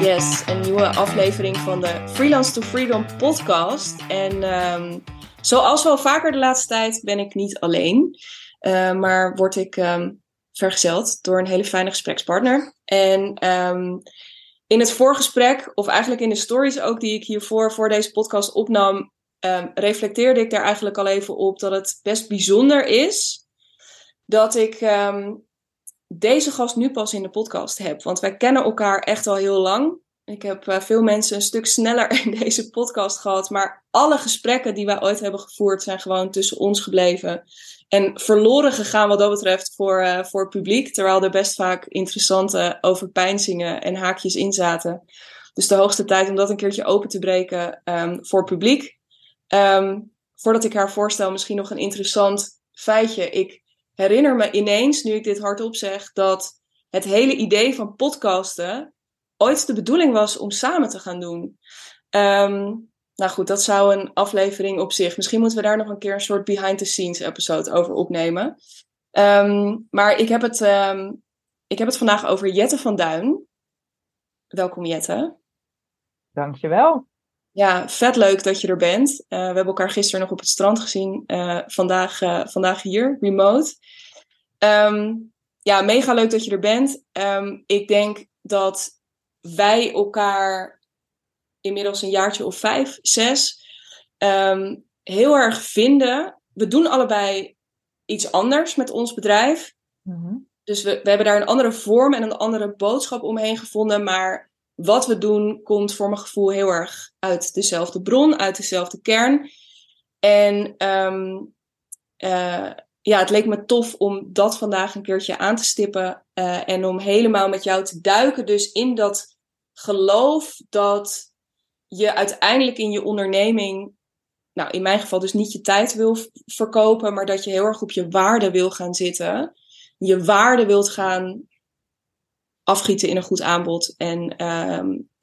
Yes, een nieuwe aflevering van de Freelance to Freedom podcast. En ehm, zoals wel vaker de laatste tijd ben ik niet alleen, uh, maar word ik um, vergezeld door een hele fijne gesprekspartner. En um, in het voorgesprek, of eigenlijk in de stories ook die ik hiervoor voor deze podcast opnam, reflecteerde ik daar eigenlijk al even op dat het best bijzonder is dat ik deze gast nu pas in de podcast heb. Want wij kennen elkaar echt al heel lang. Ik heb uh, veel mensen een stuk sneller in deze podcast gehad. Maar alle gesprekken die wij ooit hebben gevoerd zijn gewoon tussen ons gebleven. En verloren gegaan wat dat betreft voor, uh, voor publiek. Terwijl er best vaak interessante overpeinzingen en haakjes in zaten. Dus de hoogste tijd om dat een keertje open te breken um, voor publiek. Um, voordat ik haar voorstel, misschien nog een interessant feitje. Ik herinner me ineens, nu ik dit hardop zeg, dat het hele idee van podcasten ooit de bedoeling was om samen te gaan doen. Um, nou goed, dat zou een aflevering op zich. Misschien moeten we daar nog een keer een soort behind the scenes episode over opnemen. Um, maar ik heb, het, um, ik heb het vandaag over Jette van Duin. Welkom Jette. Dankjewel. Ja, vet leuk dat je er bent. Uh, we hebben elkaar gisteren nog op het strand gezien. Uh, vandaag, uh, vandaag hier, remote. Um, ja, mega leuk dat je er bent. Um, ik denk dat wij elkaar inmiddels een jaartje of vijf, zes um, heel erg vinden. We doen allebei iets anders met ons bedrijf. Mm-hmm. Dus we, we hebben daar een andere vorm en een andere boodschap omheen gevonden. Maar wat we doen komt voor mijn gevoel heel erg uit dezelfde bron, uit dezelfde kern. En um, uh, ja, het leek me tof om dat vandaag een keertje aan te stippen. Uh, en om helemaal met jou te duiken. Dus in dat geloof dat je uiteindelijk in je onderneming. Nou, in mijn geval dus niet je tijd wil verkopen, maar dat je heel erg op je waarde wil gaan zitten. Je waarde wilt gaan afgieten in een goed aanbod. En uh,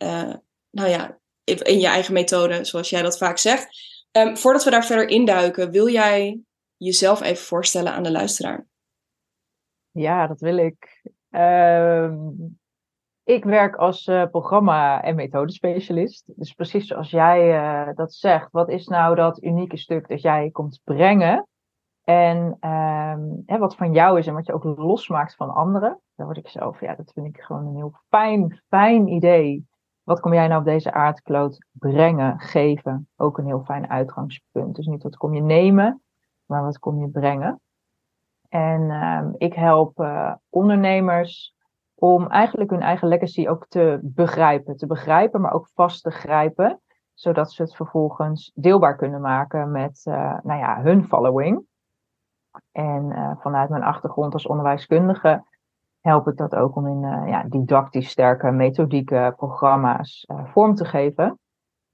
uh, nou ja, in je eigen methode, zoals jij dat vaak zegt. Um, voordat we daar verder induiken, wil jij jezelf even voorstellen aan de luisteraar? Ja, dat wil ik. Uh, ik werk als uh, programma- en methodespecialist. Dus precies zoals jij uh, dat zegt, wat is nou dat unieke stuk dat jij komt brengen? En uh, hè, wat van jou is en wat je ook losmaakt van anderen. Daar word ik zelf, ja, dat vind ik gewoon een heel fijn, fijn idee. Wat kom jij nou op deze aardkloot brengen, geven? Ook een heel fijn uitgangspunt. Dus niet wat kom je nemen, maar wat kom je brengen? En uh, ik help uh, ondernemers om eigenlijk hun eigen legacy ook te begrijpen. Te begrijpen, maar ook vast te grijpen. Zodat ze het vervolgens deelbaar kunnen maken met uh, nou ja, hun following. En uh, vanuit mijn achtergrond als onderwijskundige help ik dat ook om in ja, didactisch sterke methodieke programma's vorm te geven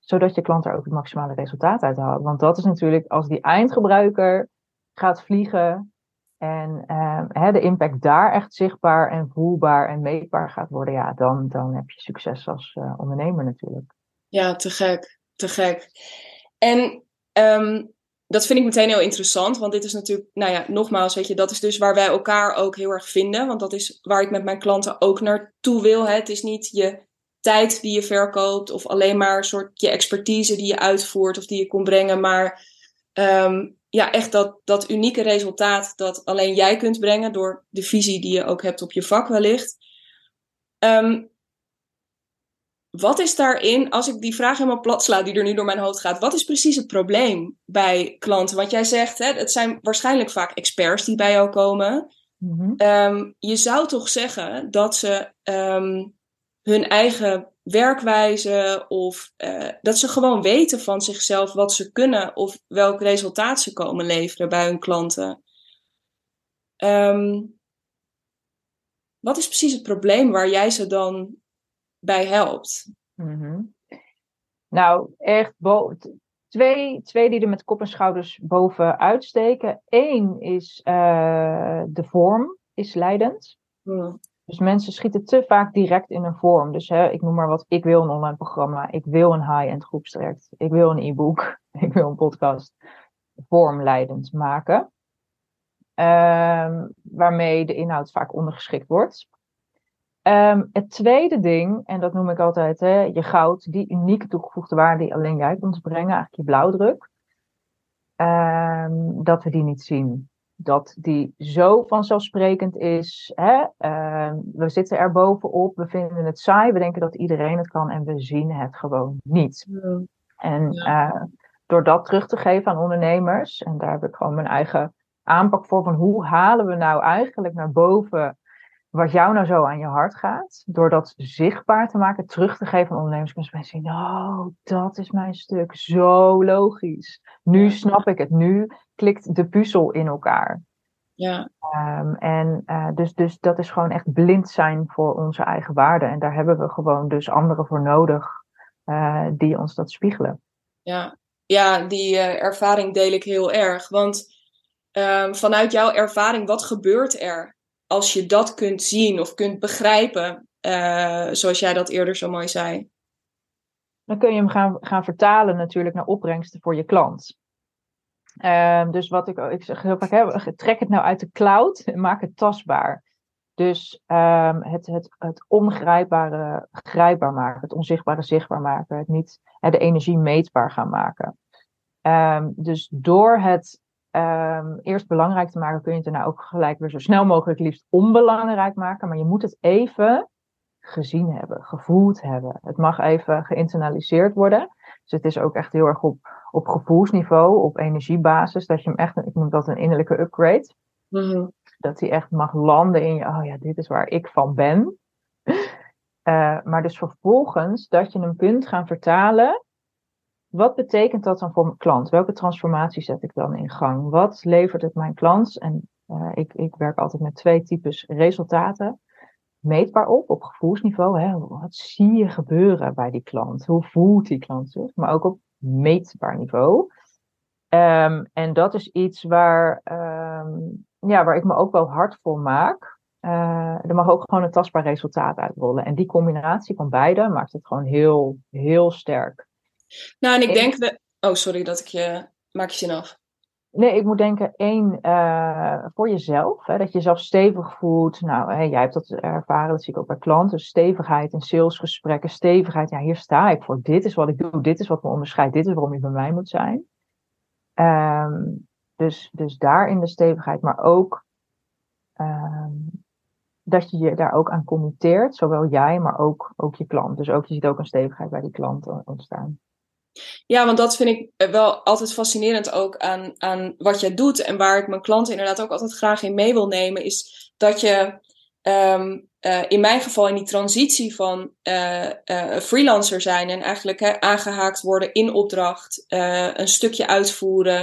zodat je klant er ook het maximale resultaat uit haalt. Want dat is natuurlijk als die eindgebruiker gaat vliegen en hè, de impact daar echt zichtbaar en voelbaar en meetbaar gaat worden, ja, dan, dan heb je succes als uh, ondernemer natuurlijk. Ja, te gek, te gek. En um, dat vind ik meteen heel interessant, want dit is natuurlijk, nou ja, nogmaals, weet je, dat is dus waar wij elkaar ook heel erg vinden, want dat is waar ik met mijn klanten ook naartoe wil. Hè. Het is niet je tijd die je verkoopt of alleen maar een soort je expertise die je uitvoert of die je kon brengen, maar um, ja, echt dat, dat unieke resultaat dat alleen jij kunt brengen door de visie die je ook hebt op je vak wellicht. Um, wat is daarin, als ik die vraag helemaal plat sla die er nu door mijn hoofd gaat, wat is precies het probleem bij klanten? Want jij zegt, hè, het zijn waarschijnlijk vaak experts die bij jou komen. Mm-hmm. Um, je zou toch zeggen dat ze um, hun eigen werkwijze of uh, dat ze gewoon weten van zichzelf wat ze kunnen of welk resultaat ze komen leveren bij hun klanten. Um, wat is precies het probleem waar jij ze dan bij helpt? Mm-hmm. Nou, echt twee, twee die er met kop en schouders boven uitsteken. Eén is uh, de vorm is leidend. Mm. Dus mensen schieten te vaak direct in een vorm. Dus hè, ik noem maar wat, ik wil een online programma, ik wil een high-end groepstraject, ik wil een e-book, ik wil een podcast vormleidend maken. Um, waarmee de inhoud vaak ondergeschikt wordt. Ehm, het tweede ding, en dat noem ik altijd hè, je goud, die unieke toegevoegde waarde die alleen jij kunt brengen, eigenlijk je blauwdruk, ehm, dat we die niet zien. Dat die zo vanzelfsprekend is. Hè? Ehm, we zitten er bovenop, we vinden het saai, we denken dat iedereen het kan en we zien het gewoon niet. En uh, door dat terug te geven aan ondernemers, en daar heb ik gewoon mijn eigen aanpak voor van hoe halen we nou eigenlijk naar boven wat jou nou zo aan je hart gaat, door dat zichtbaar te maken, terug te geven aan ondernemers, mensen zien, oh, dat is mijn stuk, zo logisch. Nu snap ik het, nu klikt de puzzel in elkaar. Ja. Um, en uh, dus, dus dat is gewoon echt blind zijn voor onze eigen waarden. En daar hebben we gewoon dus anderen voor nodig uh, die ons dat spiegelen. Ja, ja die uh, ervaring deel ik heel erg. Want um, vanuit jouw ervaring, wat gebeurt er als je dat kunt zien of kunt begrijpen, uh, zoals jij dat eerder zo mooi zei? Dan kun je hem gaan, gaan vertalen natuurlijk naar opbrengsten voor je klant. Uh, dus wat ik, ik zeg heel vaak, hè, trek het nou uit de cloud en maak het tastbaar. Dus um, het, het, het ongrijpbare grijpbaar maken, het onzichtbare zichtbaar maken, het niet de energie meetbaar gaan maken. Um, dus door het um, eerst belangrijk te maken, kun je het daarna ook gelijk weer zo snel mogelijk liefst onbelangrijk maken. Maar je moet het even gezien hebben, gevoeld hebben. Het mag even geïnternaliseerd worden. Dus het is ook echt heel erg op, op gevoelsniveau, op energiebasis, dat je hem echt, ik noem dat een innerlijke upgrade. Mm-hmm. Dat hij echt mag landen in je, oh ja, dit is waar ik van ben. Uh, maar dus vervolgens dat je hem kunt gaan vertalen wat betekent dat dan voor mijn klant? Welke transformatie zet ik dan in gang? Wat levert het mijn klant? En uh, ik, ik werk altijd met twee types resultaten. Meetbaar op, op gevoelsniveau. Hè? Wat zie je gebeuren bij die klant? Hoe voelt die klant zich? Maar ook op meetbaar niveau. Um, en dat is iets waar, um, ja, waar ik me ook wel hard voor maak. Uh, er mag ook gewoon een tastbaar resultaat uitrollen. En die combinatie van beide maakt het gewoon heel, heel sterk. Nou, en ik denk... We... Oh, sorry dat ik je... Maak je zin af. Nee, ik moet denken, één, uh, voor jezelf. Hè, dat je jezelf stevig voelt. Nou, hè, jij hebt dat ervaren, dat zie ik ook bij klanten. Dus stevigheid in salesgesprekken. Stevigheid, ja, hier sta ik voor. Dit is wat ik doe. Dit is wat me onderscheidt. Dit is waarom je bij mij moet zijn. Um, dus, dus daarin de stevigheid. Maar ook um, dat je je daar ook aan committeert. Zowel jij, maar ook, ook je klant. Dus ook, je ziet ook een stevigheid bij die klant ontstaan. Ja, want dat vind ik wel altijd fascinerend ook aan, aan wat jij doet. En waar ik mijn klanten inderdaad ook altijd graag in mee wil nemen, is dat je um, uh, in mijn geval in die transitie van uh, freelancer zijn en eigenlijk hè, aangehaakt worden in opdracht, een stukje uitvoeren.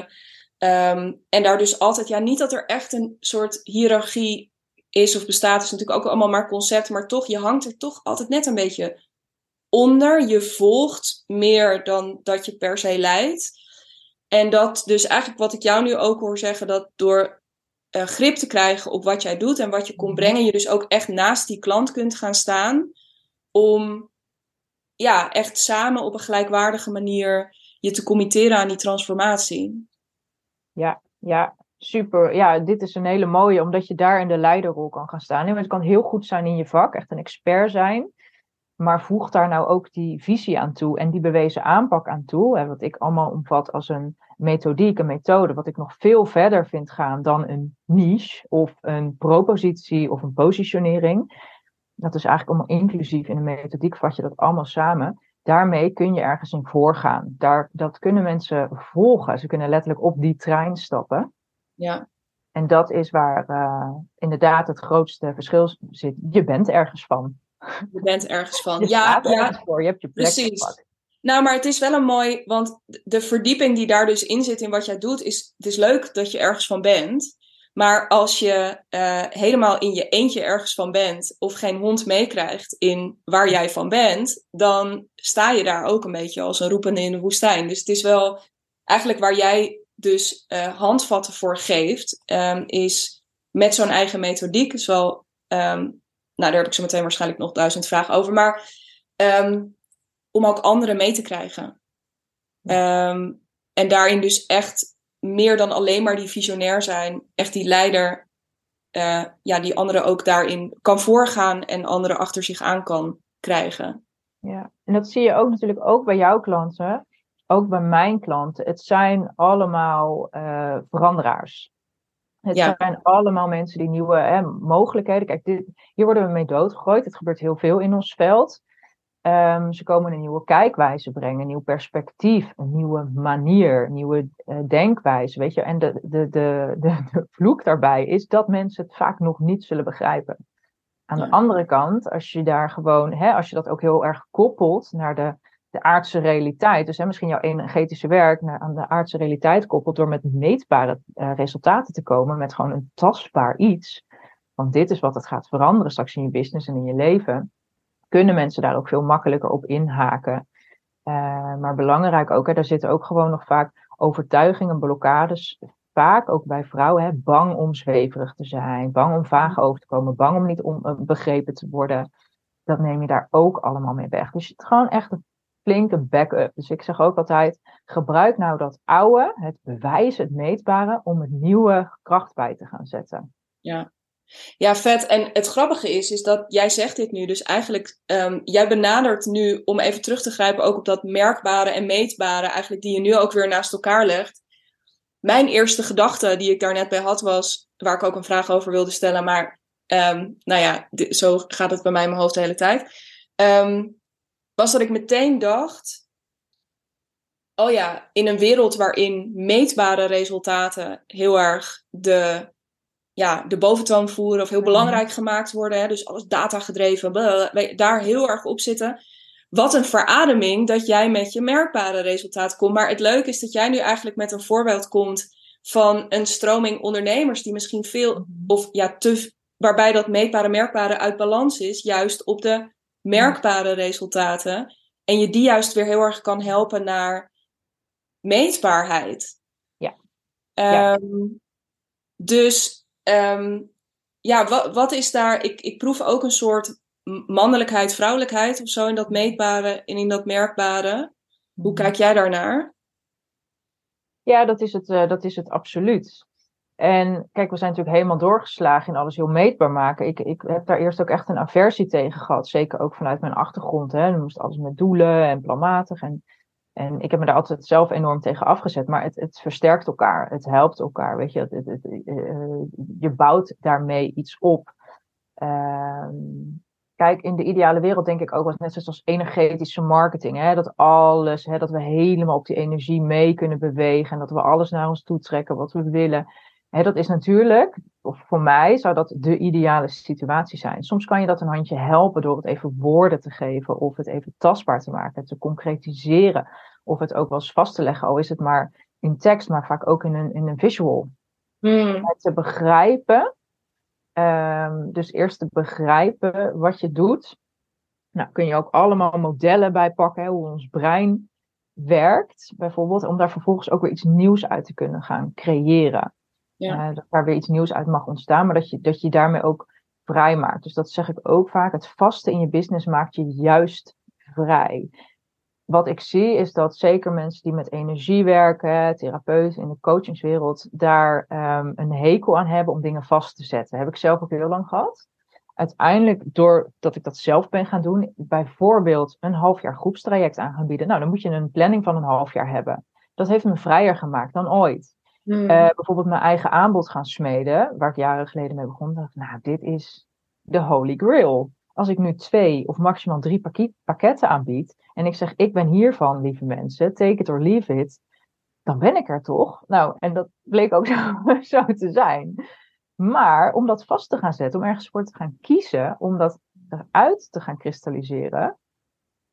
Um, en daar dus altijd, ja, niet dat er echt een soort hiërarchie is of bestaat, is natuurlijk ook allemaal maar concept, maar toch, je hangt er toch altijd net een beetje onder. Je volgt meer dan dat je per se leidt. En dat dus eigenlijk wat ik jou nu ook hoor zeggen, dat door uh, grip te krijgen op wat jij doet en wat je komt mhm. brengen, je dus ook echt naast die klant kunt gaan staan om ja, echt samen op een gelijkwaardige manier je te committeren aan die transformatie. Ja, ja, super. Ja, dit is een hele mooie, omdat je daar in de leiderrol kan gaan staan. Het kan heel goed zijn in je vak, echt een expert zijn. Maar voeg daar nou ook die visie aan toe en die bewezen aanpak aan toe. Hè, wat ik allemaal omvat als een methodiek, een methode, wat ik nog veel verder vind gaan dan een niche of een propositie of een positionering. Dat is eigenlijk allemaal inclusief in een methodiek, vat je dat allemaal samen. Daarmee kun je ergens in voorgaan. Daar, dat kunnen mensen volgen. Ze kunnen letterlijk op die trein stappen. Ja. En dat is waar uh, inderdaad het grootste verschil zit. Je bent ergens van. Je bent ergens van. Je ja, ja. voor, je hebt je plek Precies. Nou, maar het is wel een mooi, want de verdieping die daar dus in zit in wat jij doet, is het is leuk dat je ergens van bent. Maar als je uh, helemaal in je eentje ergens van bent, of geen hond meekrijgt in waar jij van bent, dan sta je daar ook een beetje als een roepende in de woestijn. Dus het is wel eigenlijk waar jij dus uh, handvatten voor geeft, um, is met zo'n eigen methodiek. is wel um, nou, daar heb ik zo meteen waarschijnlijk nog duizend vragen over. Maar um, om ook anderen mee te krijgen. Um, en daarin dus echt meer dan alleen maar die visionair zijn. Echt die leider uh, ja, die anderen ook daarin kan voorgaan en anderen achter zich aan kan krijgen. Ja, en dat zie je ook natuurlijk ook bij jouw klanten, ook bij mijn klanten. Het zijn allemaal uh, veranderaars. Het zijn allemaal mensen die nieuwe hè, mogelijkheden. Kijk, dit, hier worden we mee doodgegooid. Het gebeurt heel veel in ons veld. Um, ze komen een nieuwe kijkwijze brengen, een nieuw perspectief, een nieuwe manier, een nieuwe uh, denkwijze. Weet je? En de, de, de, de, de vloek daarbij is dat mensen het vaak nog niet zullen begrijpen. Aan de andere kant, als je daar gewoon, hè, als je dat ook heel erg koppelt naar de, de aardse realiteit, dus hè, misschien jouw energetische werk naar, aan de aardse realiteit koppelt door met meetbare uh, resultaten te komen, met gewoon een tastbaar iets. Want dit is wat het gaat veranderen straks in je business en in je leven kunnen mensen daar ook veel makkelijker op inhaken. Uh, maar belangrijk ook, hè, daar zitten ook gewoon nog vaak overtuigingen, blokkades. Vaak ook bij vrouwen, hè, bang om zweverig te zijn, bang om vaag over te komen, bang om niet onbegrepen te worden. Dat neem je daar ook allemaal mee weg. Dus het gewoon echt flinke backup. Dus ik zeg ook altijd: gebruik nou dat oude, het bewijzen, het meetbare, om het nieuwe kracht bij te gaan zetten. Ja, ja, vet. En het grappige is, is dat jij zegt dit nu. Dus eigenlijk, um, jij benadert nu, om even terug te grijpen, ook op dat merkbare en meetbare, eigenlijk die je nu ook weer naast elkaar legt. Mijn eerste gedachte die ik daar net bij had was, waar ik ook een vraag over wilde stellen, maar um, nou ja, zo gaat het bij mij in mijn hoofd de hele tijd. Um, was dat ik meteen dacht, oh ja, in een wereld waarin meetbare resultaten heel erg de ja, de boventoon voeren of heel mhm. belangrijk gemaakt worden. Hè, dus alles data gedreven, daar heel erg op zitten. Wat een verademing dat jij met je merkbare resultaat komt. Maar het leuke is dat jij nu eigenlijk met een voorbeeld komt van een stroming ondernemers die misschien veel, mhm. of ja, te, waarbij dat meetbare, merkbare uit balans is, juist op de merkbare resultaten. En je die juist weer heel erg kan helpen naar meetbaarheid. Ja. Um, Dus um, ja, wat, wat is daar? Ik, ik proef ook een soort mannelijkheid, vrouwelijkheid of zo in dat meetbare en in dat merkbare. Hoe mhm. kijk jij daarnaar? Ja, dat is het, uh, dat is het absoluut. En kijk, we zijn natuurlijk helemaal doorgeslagen in alles heel meetbaar maken. Ik, ik heb daar eerst ook echt een aversie tegen gehad. Zeker ook vanuit mijn achtergrond. Hè. Dan moest alles met doelen en planmatig. En en ik heb me daar altijd zelf enorm tegen afgezet. Maar het, het versterkt elkaar. Het helpt elkaar. Weet je, het, het, uh, je bouwt daarmee iets op. Uh, kijk, in de ideale wereld denk ik ook wel net zoals energetische marketing. Hè, dat alles, hè, dat we helemaal op die energie mee kunnen bewegen. En dat we alles naar ons toe trekken wat we willen. Dat is natuurlijk, of voor mij zou dat de ideale situatie zijn. Soms kan je dat een handje helpen door het even woorden te geven of het even tastbaar te maken, te concretiseren of het ook wel eens vast te leggen, al is het maar in tekst, maar vaak ook in een, in een visual. Hmm. Te begrijpen, um, dus eerst te begrijpen wat je doet. Nou, kun je ook allemaal modellen bij pakken, hè, hoe ons brein werkt, bijvoorbeeld, om daar vervolgens ook weer iets nieuws uit te kunnen gaan creëren. Ja. Uh, dat daar weer iets nieuws uit mag ontstaan, maar dat je, dat je daarmee ook vrij maakt. Dus dat zeg ik ook vaak. Het vaste in je business maakt je juist vrij. Wat ik zie is dat zeker mensen die met energie werken, therapeuten in de coachingswereld, daar um, een hekel aan hebben om dingen vast te zetten. heb ik zelf ook heel lang gehad. Uiteindelijk, doordat ik dat zelf ben gaan doen, bijvoorbeeld een half jaar groepstraject aan gaan bieden. Nou, dan moet je een planning van een half jaar hebben. Dat heeft me vrijer gemaakt dan ooit. Hmm. Uh, bijvoorbeeld mijn eigen aanbod gaan smeden, waar ik jaren geleden mee begon. Dacht, nou, dit is de holy grail. Als ik nu twee of maximaal drie pakketten aanbied en ik zeg, ik ben hiervan, lieve mensen, take it or leave it, dan ben ik er toch? Nou, en dat bleek ook zo, zo te zijn. Maar om dat vast te gaan zetten, om ergens voor te gaan kiezen, om dat eruit te gaan kristalliseren,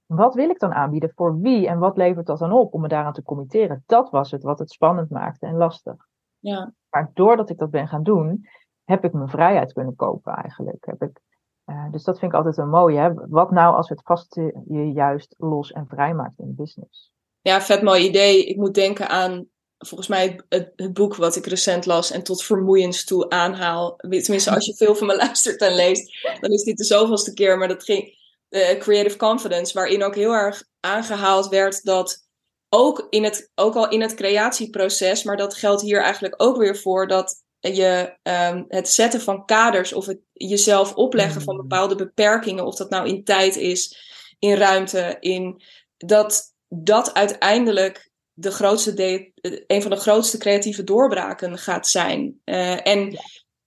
wat wil ik dan aanbieden voor wie en wat levert dat dan op om me daaraan te committeren? Dat was het wat het spannend maakte en lastig. Ja. Maar doordat ik dat ben gaan doen, heb ik mijn vrijheid kunnen kopen eigenlijk. Heb ik, uh, dus dat vind ik altijd een mooie. Hè? Wat nou als het vast je juist los en vrij maakt in de business? Ja, vet mooi idee. Ik moet denken aan volgens mij het, het, boek wat ik recent las en tot vermoeiens toe aanhaal. Tenminste, als je veel van me luistert en leest, dan is dit de zoveelste keer. Maar dat ging uh, Creative Confidence, waarin ook heel erg aangehaald werd dat ook, in het, ook al in het creatieproces, maar dat geldt hier eigenlijk ook weer voor, dat je, ehm, het zetten van kaders of het jezelf opleggen van Mm. bepaalde beperkingen, of dat nou in tijd is, in ruimte, in dat dat uiteindelijk de grootste de, een van de grootste creatieve doorbraken gaat zijn. Eh, en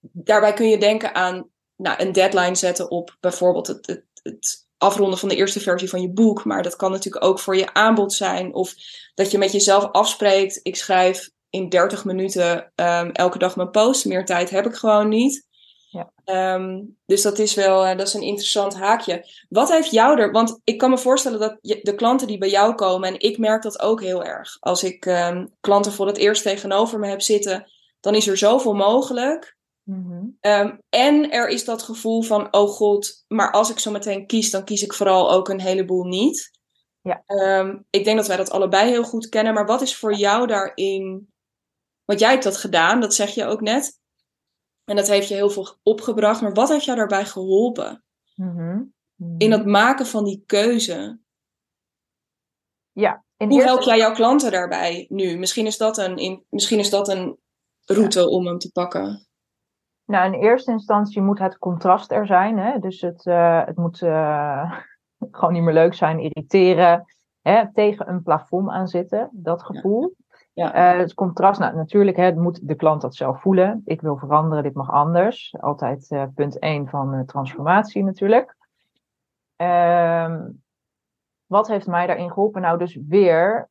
daarbij kun je denken aan nou, een deadline zetten op bijvoorbeeld het, het, het afronden van de eerste versie van je boek. Maar dat kan natuurlijk ook voor je aanbod zijn. Of dat je met jezelf afspreekt. Ik schrijf in 30 minuten um, elke dag mijn post. Meer tijd heb ik gewoon niet. Ja. Um, dus dat is wel uh, dat is een interessant haakje. Wat heeft jou er... Want ik kan me voorstellen dat je, de klanten die bij jou komen... en ik merk dat ook heel erg. Als ik um, klanten voor het eerst tegenover me heb zitten... dan is er zoveel mogelijk... Mm-hmm. Um, en er is dat gevoel van, oh god, maar als ik zo meteen kies, dan kies ik vooral ook een heleboel niet. Ja. Um, ik denk dat wij dat allebei heel goed kennen, maar wat is voor jou daarin, want jij hebt dat gedaan, dat zeg je ook net. En dat heeft je heel veel opgebracht, maar wat heeft jou daarbij geholpen? Mm-hmm. Mm-hmm. In het maken van die keuze. Ja. Hoe help jij jouw klanten daarbij nu? Misschien is dat een, in, misschien is dat een route ja. om hem te pakken. Nou, in eerste instantie moet het contrast er zijn. Hè? Dus het, uh, het moet uh, gewoon niet meer leuk zijn, irriteren. Hè? Tegen een plafond aan zitten, dat gevoel. Ja. Ja. Uh, het contrast, nou, natuurlijk hè, moet de klant dat zelf voelen. Ik wil veranderen, dit mag anders. Altijd punt 1 van transformatie natuurlijk. Ehm, wat heeft mij daarin geholpen? Nou, dus weer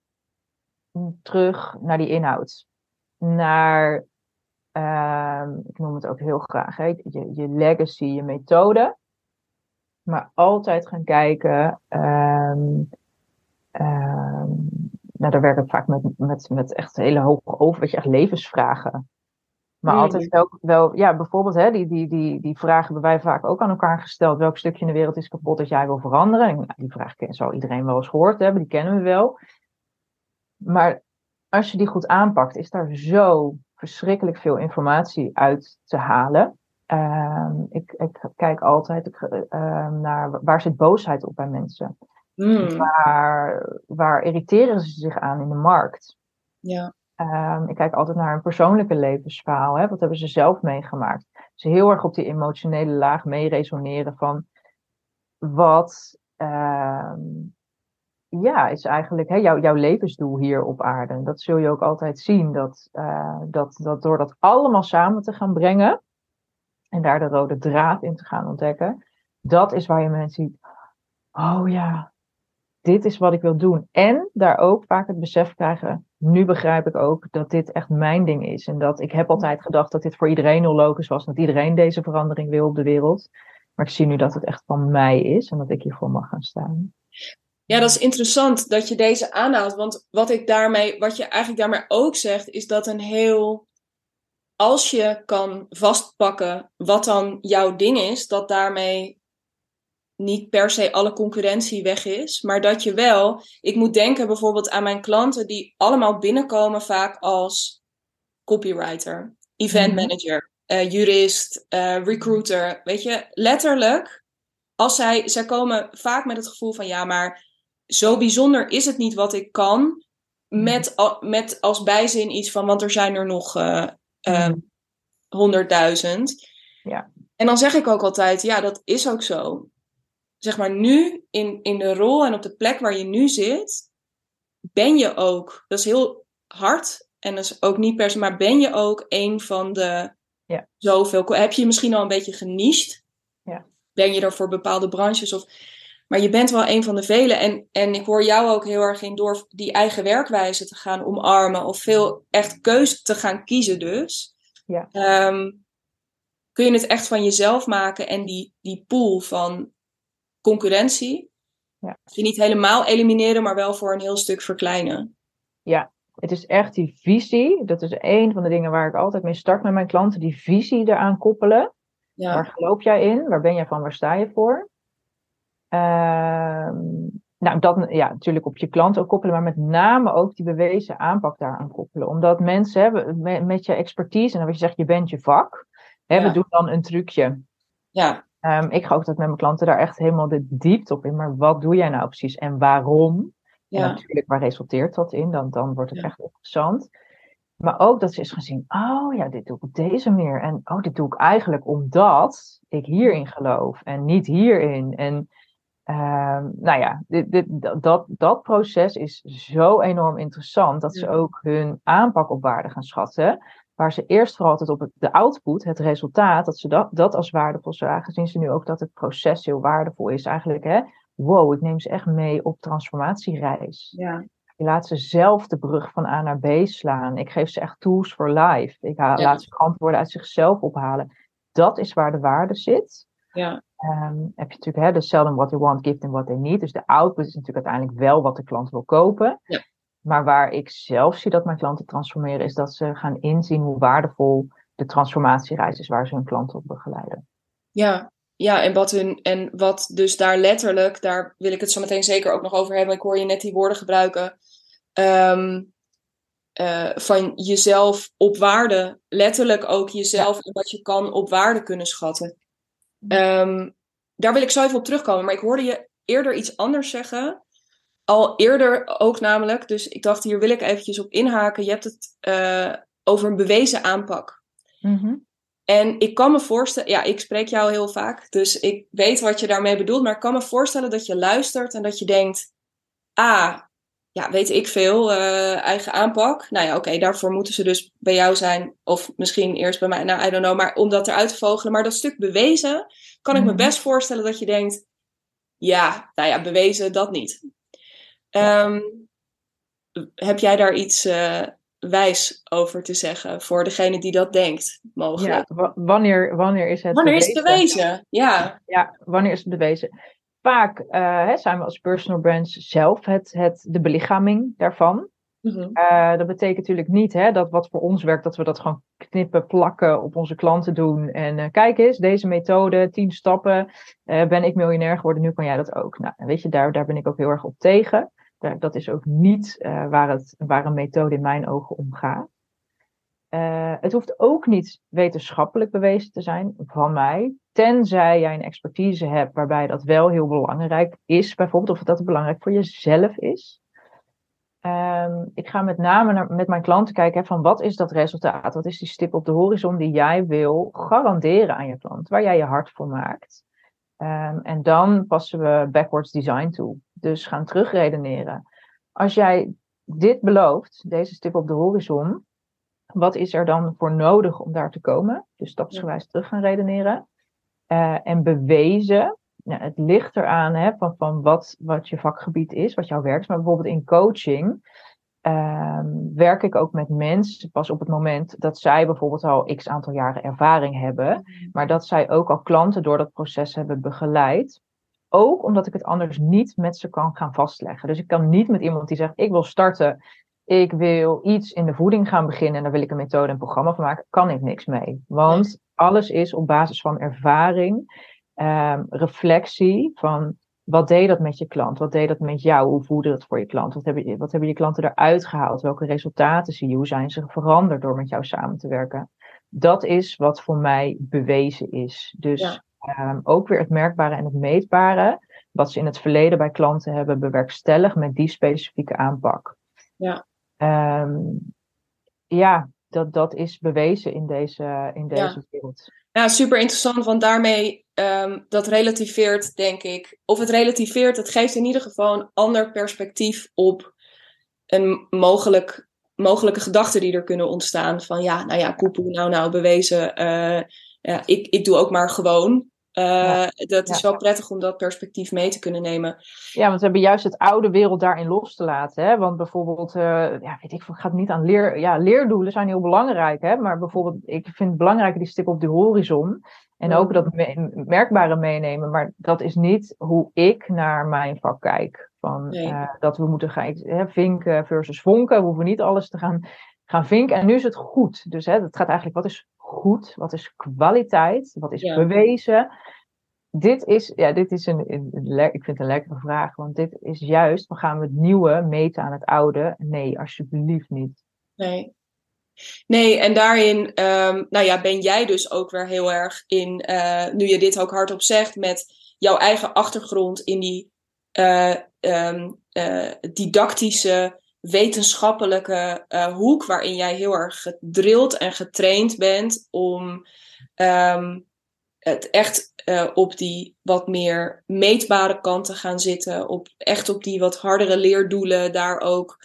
terug naar die inhoud. Naar Um, ik noem het ook heel graag, hè? Je, je legacy, je methode. Maar altijd gaan kijken. Um, um, nou, daar werk ik vaak met, met, met echt hele hoge over, weet je, echt levensvragen. Maar mm. altijd wel, wel, ja, bijvoorbeeld, hè, die, die, die, die vragen hebben wij vaak ook aan elkaar gesteld. Welk stukje in de wereld is kapot dat jij wil veranderen? En, nou, die vraag zal iedereen wel eens gehoord hebben, die kennen we wel. Maar als je die goed aanpakt, is daar zo verschrikkelijk veel informatie uit te halen. Uh, ik, ik, kijk altijd uh, naar waar zit boosheid op bij mensen. Mm. Waar, waar irriteren ze zich aan in de markt? Ja. Uh, ik kijk altijd naar een persoonlijke levensverhaal. Hè? Wat hebben ze zelf meegemaakt? Ze heel erg op die emotionele laag mee resoneren van wat ehm, ja, is eigenlijk hè, jouw, jouw levensdoel hier op aarde. Dat zul je ook altijd zien, dat, uh, dat, dat door dat allemaal samen te gaan brengen en daar de rode draad in te gaan ontdekken, dat is waar je mensen ziet, oh ja, dit is wat ik wil doen. En daar ook vaak het besef krijgen, nu begrijp ik ook dat dit echt mijn ding is. En dat ik heb altijd gedacht dat dit voor iedereen heel logisch was, dat iedereen deze verandering wil op de wereld. Maar ik zie nu dat het echt van mij is en dat ik hiervoor mag gaan staan. Ja, dat is interessant dat je deze aanhaalt. Want wat, ik daarmee, wat je eigenlijk daarmee ook zegt, is dat een heel. Als je kan vastpakken wat dan jouw ding is, dat daarmee niet per se alle concurrentie weg is. Maar dat je wel. Ik moet denken bijvoorbeeld aan mijn klanten die allemaal binnenkomen, vaak als copywriter, event manager, uh, jurist, uh, recruiter. Weet je, letterlijk. Als zij, zij komen vaak met het gevoel van ja, maar zo bijzonder is het niet wat ik kan. Met, met als bijzin iets van, want er zijn er nog honderdduizend. Uh, uh, ja. En dan zeg ik ook altijd, ja, dat is ook zo. Zeg maar, nu in, in de rol en op de plek waar je nu zit, ben je ook, dat is heel hard en dat is ook niet per se, maar ben je ook een van de ja. zoveel. Heb je misschien al een beetje geniched? Ja. Ben je er voor bepaalde branches of maar je bent wel een van de velen. En, en ik hoor jou ook heel erg in door die eigen werkwijze te gaan omarmen. Of veel echt keuze te gaan kiezen dus. Ja. Um, kun je het echt van jezelf maken. En die, die pool van concurrentie. Ja. Je niet helemaal elimineren, maar wel voor een heel stuk verkleinen. Ja, het is echt die visie. Dat is een van de dingen waar ik altijd mee start met mijn klanten. Die visie eraan koppelen. Ja. Waar geloof jij in? Waar ben jij van? Waar sta je voor? Uh, nou, dat ja, natuurlijk op je klant ook koppelen, maar met name ook die bewezen aanpak daaraan koppelen. Omdat mensen hebben met, met je expertise en wat je zegt, je bent je vak, hè, Ja. we doen dan een trucje. Ja, Ehm, ik ga ook dat met mijn klanten daar echt helemaal de diepte op in. Maar wat doe jij nou precies en waarom? En ja, natuurlijk, waar resulteert dat in? Dan, dan wordt het Ja. echt interessant. Maar ook dat ze is gaan zien, oh ja, dit doe ik op deze manier. En oh, dit doe ik eigenlijk omdat ik hierin geloof en niet hierin. En Ehm, nou ja, dit, dit, dat, dat proces is zo enorm interessant dat ze ook hun aanpak op waarde gaan schatten. Waar ze eerst vooral altijd op de output, het resultaat, dat ze dat, dat als waardevol zagen, zien ze nu ook dat het proces heel waardevol is. Eigenlijk, hè, wow, ik neem ze echt mee op transformatiereis. Ja. Ik laat ze zelf de brug van A naar B slaan. Ik geef ze echt tools for life. Ik laat ze antwoorden uit zichzelf ophalen. Dat is waar de waarde zit. Ja. Um, heb je natuurlijk hè, de sell them what they want, give them what they need. Dus de output is natuurlijk uiteindelijk wel wat de klant wil kopen. Ja. Maar waar ik zelf zie dat mijn klanten transformeren, is dat ze gaan inzien hoe waardevol de transformatiereis is waar ze hun klanten op begeleiden. Ja, ja en, wat hun, en wat dus daar letterlijk, daar wil ik het zo meteen zeker ook nog over hebben. Ik hoor je net die woorden gebruiken. Um, uh, van jezelf op waarde, letterlijk ook jezelf en wat je kan op waarde kunnen schatten. Um, daar wil ik zo even op terugkomen. Maar ik hoorde je eerder iets anders zeggen. Al eerder ook namelijk. Dus ik dacht, hier wil ik eventjes op inhaken. Je hebt het uh, over een bewezen aanpak. Mm -hmm. En ik kan me voorstellen, ja, ik spreek jou heel vaak, dus ik weet wat je daarmee bedoelt, maar ik kan me voorstellen dat je luistert en dat je denkt, ah, ja, weet ik veel, uh, eigen aanpak. Nou ja, oké, okay, daarvoor moeten ze dus bij jou zijn. Of misschien eerst bij mij, nou, I don't know. Maar om dat eruit te vogelen. Maar dat stuk bewezen, kan ik me mhm. best voorstellen dat je denkt... Ja, nou ja, bewezen, dat niet. Um, heb jij daar iets uh, wijs over te zeggen voor degene die dat denkt, mogelijk? Ja, wanneer, wanneer is het Wanneer bewezen? is het bewezen? Ja. Ja, wanneer is het bewezen? Vaak uh, zijn we als personal brands zelf het, het, de belichaming daarvan. Mm-hmm. Uh, dat betekent natuurlijk niet hè, dat wat voor ons werkt, dat we dat gewoon knippen, plakken, op onze klanten doen. En uh, kijk eens, deze methode, tien stappen, ben ik miljonair geworden, nu kan jij dat ook. Nou, weet je, daar, daar ben ik ook heel erg op tegen. Daar, dat is ook niet waar, het, waar een methode in mijn ogen om gaat. Het hoeft ook niet wetenschappelijk bewezen te zijn van mij, tenzij jij een expertise hebt waarbij dat wel heel belangrijk is, bijvoorbeeld of dat belangrijk voor jezelf is. Um, ik ga met name naar, met mijn klanten kijken hè, van wat is dat resultaat, wat is die stip op de horizon die jij wil garanderen aan je klant, waar jij je hart voor maakt. Um, en dan passen we backwards design toe. Dus gaan terugredeneren. Als jij dit belooft, deze stip op de horizon, wat is er dan voor nodig om daar te komen? Dus stapsgewijs terug gaan redeneren. Uh, en bewezen, nou, het ligt eraan hè, van, van wat, wat je vakgebied is, wat jouw werk is. Maar bijvoorbeeld in coaching uh, werk ik ook met mensen pas op het moment dat zij bijvoorbeeld al x aantal jaren ervaring hebben. Maar dat zij ook al klanten door dat proces hebben begeleid. Ook omdat ik het anders niet met ze kan gaan vastleggen. Dus ik kan niet met iemand die zegt: Ik wil starten ik wil iets in de voeding gaan beginnen en daar wil ik een methode en programma van maken, kan ik niks mee. Want alles is op basis van ervaring, um, reflectie van wat deed dat met je klant? Wat deed dat met jou? Hoe voelde dat voor je klant? Wat hebben, wat hebben je klanten eruit gehaald? Welke resultaten zie je? Hoe zijn ze veranderd door met jou samen te werken? Dat is wat voor mij bewezen is. Dus ja. um, ook weer het merkbare en het meetbare, wat ze in het verleden bij klanten hebben bewerkstelligd met die specifieke aanpak. Ja. Um, ja, dat, dat is bewezen in deze, in deze ja. wereld. Ja, super interessant, want daarmee um, dat relativeert, denk ik. Of het relativeert, het geeft in ieder geval een ander perspectief op een mogelijk, mogelijke gedachten die er kunnen ontstaan. Van ja, nou ja, koepoe, nou nou, bewezen. Uh, ja, ik, ik doe ook maar gewoon. Uh, ja. Dat is ja. wel prettig om dat perspectief mee te kunnen nemen. Ja, want we hebben juist het oude wereld daarin los te laten. Hè? Want bijvoorbeeld, uh, ja, weet ik, het gaat niet aan leer. Ja, leerdoelen zijn heel belangrijk. Hè? Maar bijvoorbeeld, ik vind het belangrijk die stip op de horizon. En ook dat me merkbare meenemen. Maar dat is niet hoe ik naar mijn vak kijk. Van, nee. uh, dat we moeten gaan hè, vinken versus vonken. We hoeven niet alles te gaan, gaan vinken. En nu is het goed. Dus hè, het gaat eigenlijk, wat is goed? Wat is kwaliteit? Wat is ja. bewezen? Dit is, ja, dit is een, een, een, ik vind het een lekkere vraag, want dit is juist, we gaan het nieuwe meten aan het oude? Nee, alsjeblieft niet. Nee. Nee, en daarin um, nou ja, ben jij dus ook weer heel erg in, uh, nu je dit ook hardop zegt, met jouw eigen achtergrond in die uh, um, uh, didactische wetenschappelijke uh, hoek, waarin jij heel erg gedrild en getraind bent om um, het echt uh, op die wat meer meetbare kant te gaan zitten, op, echt op die wat hardere leerdoelen, daar ook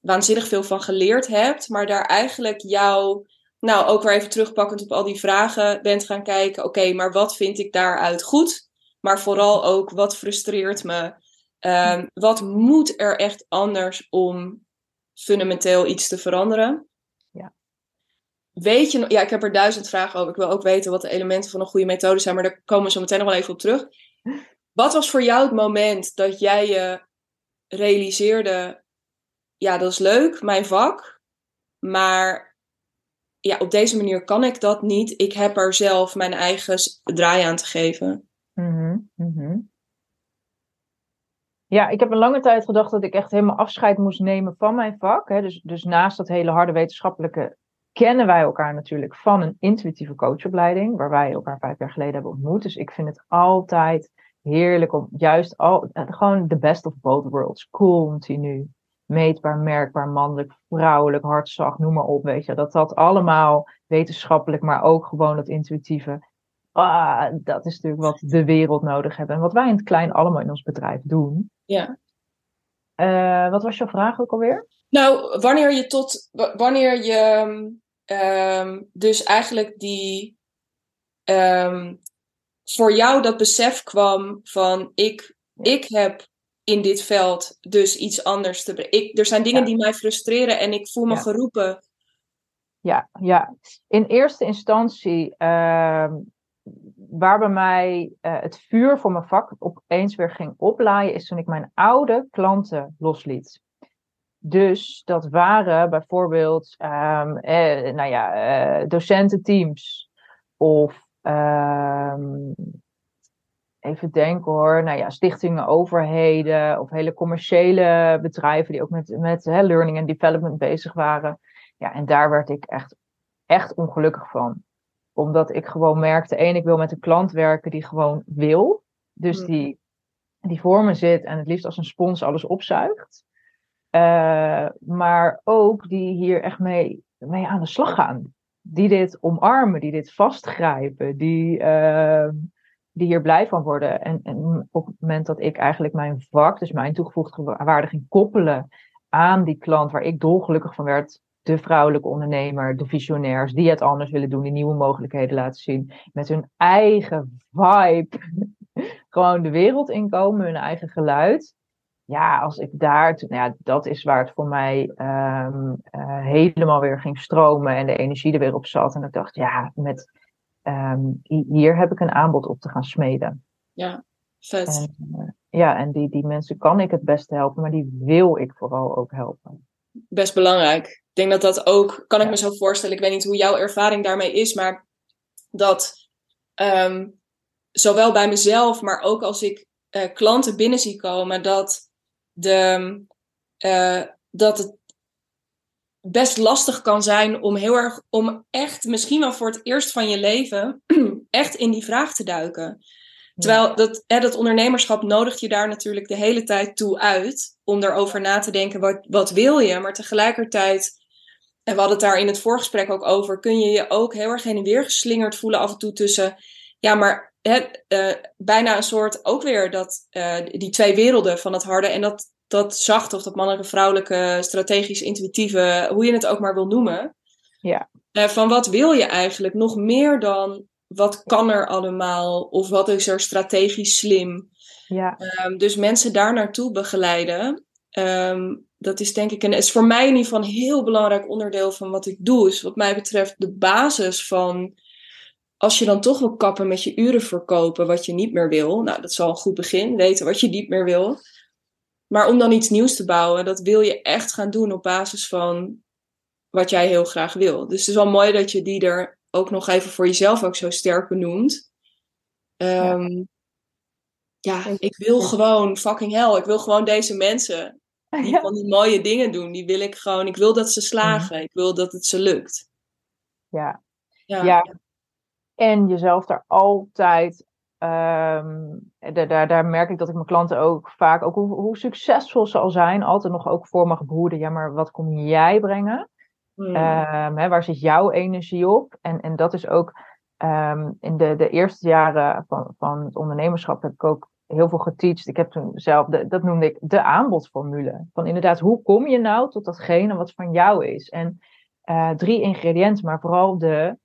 waanzinnig veel van geleerd hebt, maar daar eigenlijk jouw, nou ook weer even terugpakkend op al die vragen bent gaan kijken, oké, maar wat vind ik daaruit goed? Maar vooral ook, wat frustreert me? Um, wat moet er echt anders om fundamenteel iets te veranderen? Ja. Weet je, ja, ik heb er duizend vragen over. Ik wil ook weten wat de elementen van een goede methode zijn, maar daar komen we zo meteen nog wel even op terug. Wat was voor jou het moment dat jij je realiseerde: ja, dat is leuk, mijn vak, maar ja, op deze manier kan ik dat niet. Ik heb er zelf mijn eigen draai aan te geven. Mm -hmm. Ja, ik heb een lange tijd gedacht dat ik echt helemaal afscheid moest nemen van mijn vak. Hè. Dus, dus naast dat hele harde wetenschappelijke kennen wij elkaar natuurlijk van een intuïtieve coachopleiding, waar wij elkaar vijf jaar geleden hebben ontmoet. Dus ik vind het altijd heerlijk om juist al, gewoon de best of both worlds, continu, meetbaar, merkbaar, mannelijk, vrouwelijk, hartzacht, noem maar op, weet je. Dat dat allemaal wetenschappelijk, maar ook gewoon dat intuïtieve, ah, dat is natuurlijk wat de wereld nodig heeft. En wat wij in het klein allemaal in ons bedrijf doen. Ja. Uh, wat was jouw vraag ook alweer? Nou, wanneer je tot, wanneer je um, dus eigenlijk die, um, voor jou dat besef kwam van ik, ik heb in dit veld dus iets anders te brengen. Er zijn dingen ja. die mij frustreren en ik voel me Ja. geroepen. Ja, ja. In eerste instantie, ehm, waar bij mij eh, het vuur voor mijn vak opeens weer ging oplaaien, is toen ik mijn oude klanten losliet. Dus dat waren bijvoorbeeld ehm, eh, nou ja, eh, docententeams of ehm, even denken hoor, nou ja, stichtingen, overheden of hele commerciële bedrijven die ook met, met hè, learning en development bezig waren. Ja, en daar werd ik echt, echt ongelukkig van. Omdat ik gewoon merkte, één, ik wil met een klant werken die gewoon wil. Dus Hmm. die, die voor me zit en het liefst als een spons alles opzuigt. Eh, maar ook die hier echt mee, mee aan de slag gaan. Die dit omarmen, die dit vastgrijpen, die, eh, die hier blij van worden. En, en op het moment dat ik eigenlijk mijn vak, dus mijn toegevoegde waarde ging koppelen aan die klant waar ik dolgelukkig van werd, de vrouwelijke ondernemer, de visionairs, die het anders willen doen, die nieuwe mogelijkheden laten zien, met hun eigen vibe, gewoon de wereld inkomen, hun eigen geluid. Ja, als ik daar, nou ja, dat is waar het voor mij um, uh, helemaal weer ging stromen en de energie er weer op zat. En ik dacht, ja, met, um, hier heb ik een aanbod op te gaan smeden. Ja, vet. En, uh, ja, en die, die mensen kan ik het beste helpen, maar die wil ik vooral ook helpen. Best belangrijk. Ik denk dat dat ook, kan ik me zo voorstellen, ik weet niet hoe jouw ervaring daarmee is, maar dat um, zowel bij mezelf, maar ook als ik uh, klanten binnen zie komen, dat, de, uh, dat het best lastig kan zijn om heel erg, om echt, misschien wel voor het eerst van je leven, echt in die vraag te duiken. Terwijl dat, hè, dat ondernemerschap nodigt je daar natuurlijk de hele tijd toe uit. Om erover na te denken, wat, wat wil je? Maar tegelijkertijd, en we hadden het daar in het voorgesprek ook over, kun je je ook heel erg heen en weer geslingerd voelen af en toe tussen, ja, maar hè, uh, bijna een soort, ook weer dat, uh, die twee werelden van het harde en dat, dat zachte of dat mannelijke, vrouwelijke, strategisch, intuïtieve, hoe je het ook maar wil noemen. Ja. Uh, van wat wil je eigenlijk nog meer dan wat kan er allemaal? Of wat is er strategisch slim? Ja. Um, dus mensen daar naartoe begeleiden. Um, dat is denk ik, en is voor mij in ieder geval een heel belangrijk onderdeel van wat ik doe. Is wat mij betreft de basis van. Als je dan toch wil kappen met je uren verkopen, wat je niet meer wil. Nou, dat is al een goed begin. Weten wat je niet meer wil. Maar om dan iets nieuws te bouwen, dat wil je echt gaan doen op basis van wat jij heel graag wil. Dus het is wel mooi dat je die er ook nog even voor jezelf ook zo sterk benoemt. Um, ja. ja, ik wil gewoon fucking hell. Ik wil gewoon deze mensen die ja. van die mooie dingen doen. Die wil ik gewoon. Ik wil dat ze slagen. Ik wil dat het ze lukt. Ja. Ja. ja. En jezelf daar altijd ehm, daar, daar merk ik dat ik mijn klanten ook vaak, ook hoe, hoe, succesvol ze al zijn, altijd nog ook voor mag behoeden. Ja, maar wat kom jij brengen? Hmm. Ehm, hè, waar zit jouw energie op? En, en dat is ook ehm, in de, de eerste jaren van, van het ondernemerschap heb ik ook heel veel geteacht. Ik heb toen zelf, de, dat noemde ik de aanbodformule. Van inderdaad, hoe kom je nou tot datgene wat van jou is? En uh, drie ingrediënten, maar vooral de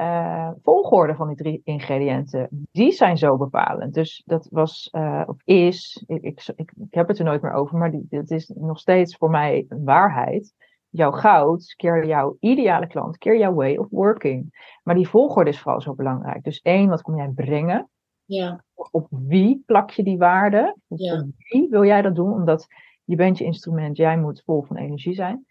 uh, volgorde van die drie ingrediënten, die zijn zo bepalend. Dus dat was, uh, of is, ik, ik, ik, heb het er nooit meer over, maar die, dat is nog steeds voor mij een waarheid. Jouw goud, keer jouw ideale klant, keer jouw way of working. Maar die volgorde is vooral zo belangrijk. Dus één, wat kom jij brengen? Ja. Op wie plak je die waarde? Ja. Op wie wil jij dat doen? Omdat je bent je instrument, jij moet vol van energie zijn.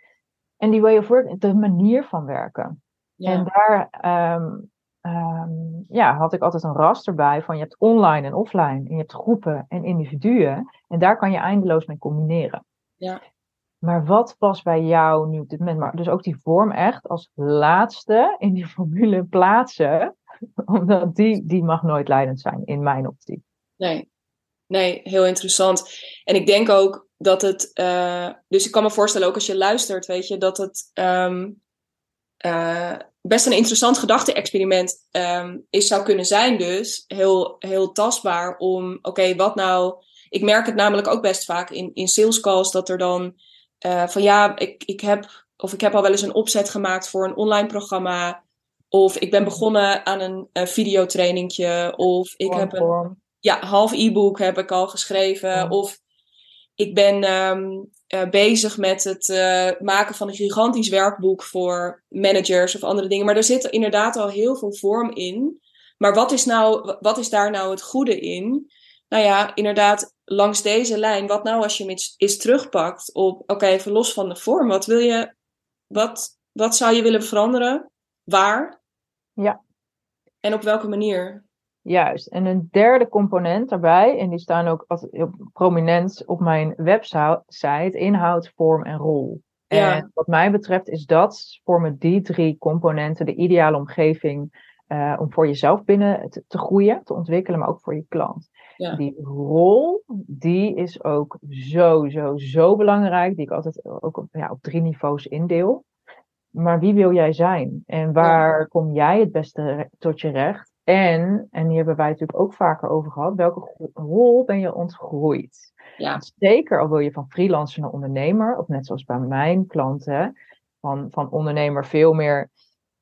En die way of working, de manier van werken. Ja. En daar um, um, ja, had ik altijd een raster bij van je hebt online en offline. En je hebt groepen en individuen. En daar kan je eindeloos mee combineren. Ja. Maar wat past bij jou nu op dit moment? Maar dus ook die vorm echt als laatste in die formule plaatsen. Omdat die, die mag nooit leidend zijn in mijn optiek. Nee, nee, heel interessant. En ik denk ook dat het. Uh, dus ik kan me voorstellen, ook als je luistert, weet je, dat het. Um, uh, best een interessant gedachte-experiment um, is, zou kunnen zijn, dus heel, heel tastbaar om, oké, wat nou. Ik merk het namelijk ook best vaak in, in sales calls dat er dan uh, van ja, ik, ik heb, of ik heb al wel eens een opzet gemaakt voor een online programma. Of ik ben begonnen aan een, een videotrainingje. Of ik heb een ja, half e-book heb ik al geschreven. Of ik ben um, uh, bezig met het uh, maken van een gigantisch werkboek voor managers of andere dingen. Maar er zit inderdaad al heel veel vorm in. Maar wat is, nou, wat is daar nou het goede in? Nou ja, inderdaad, langs deze lijn, wat nou als je hem eens, terugpakt op, oké, even los van de vorm, wat wil je, wat, wat zou je willen veranderen? Waar? Ja. En op welke manier? Juist. En een derde component daarbij, en die staan ook prominent op mijn website, inhoud, vorm en rol. Ja. En wat mij betreft is dat, vormen die drie componenten de ideale omgeving uh, om voor jezelf binnen te, te, groeien, te ontwikkelen, maar ook voor je klant. Ja. Die rol, die is ook zo, zo, zo belangrijk, die ik altijd ook op, ja, op drie niveaus indeel. Maar wie wil jij zijn? En waar ja. kom jij het beste tot je recht? En, en hier hebben wij natuurlijk ook vaker over gehad, welke rol ben je ontgroeid? Ja. Zeker al wil je van freelancer naar ondernemer, of net zoals bij mijn klanten, van, van ondernemer veel meer,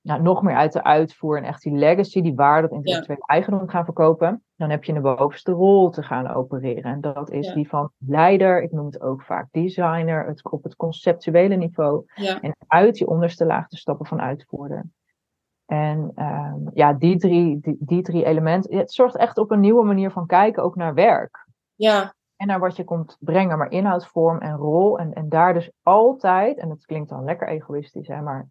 nou, nog meer uit de uitvoer en echt die legacy, die waarde, dat intellectuele ja. eigendom gaan verkopen. Dan heb je een bovenste rol te gaan opereren. En dat is ja. die van leider, ik noem het ook vaak designer, het, op het conceptuele niveau. Ja. En uit die onderste laag te stappen van uitvoerder. En um, ja, die drie, die, die, drie elementen. Het zorgt echt op een nieuwe manier van kijken, ook naar werk. Ja. En naar wat je komt brengen, maar inhoud, vorm en rol. En, en daar dus altijd, en dat klinkt dan lekker egoïstisch, hè, maar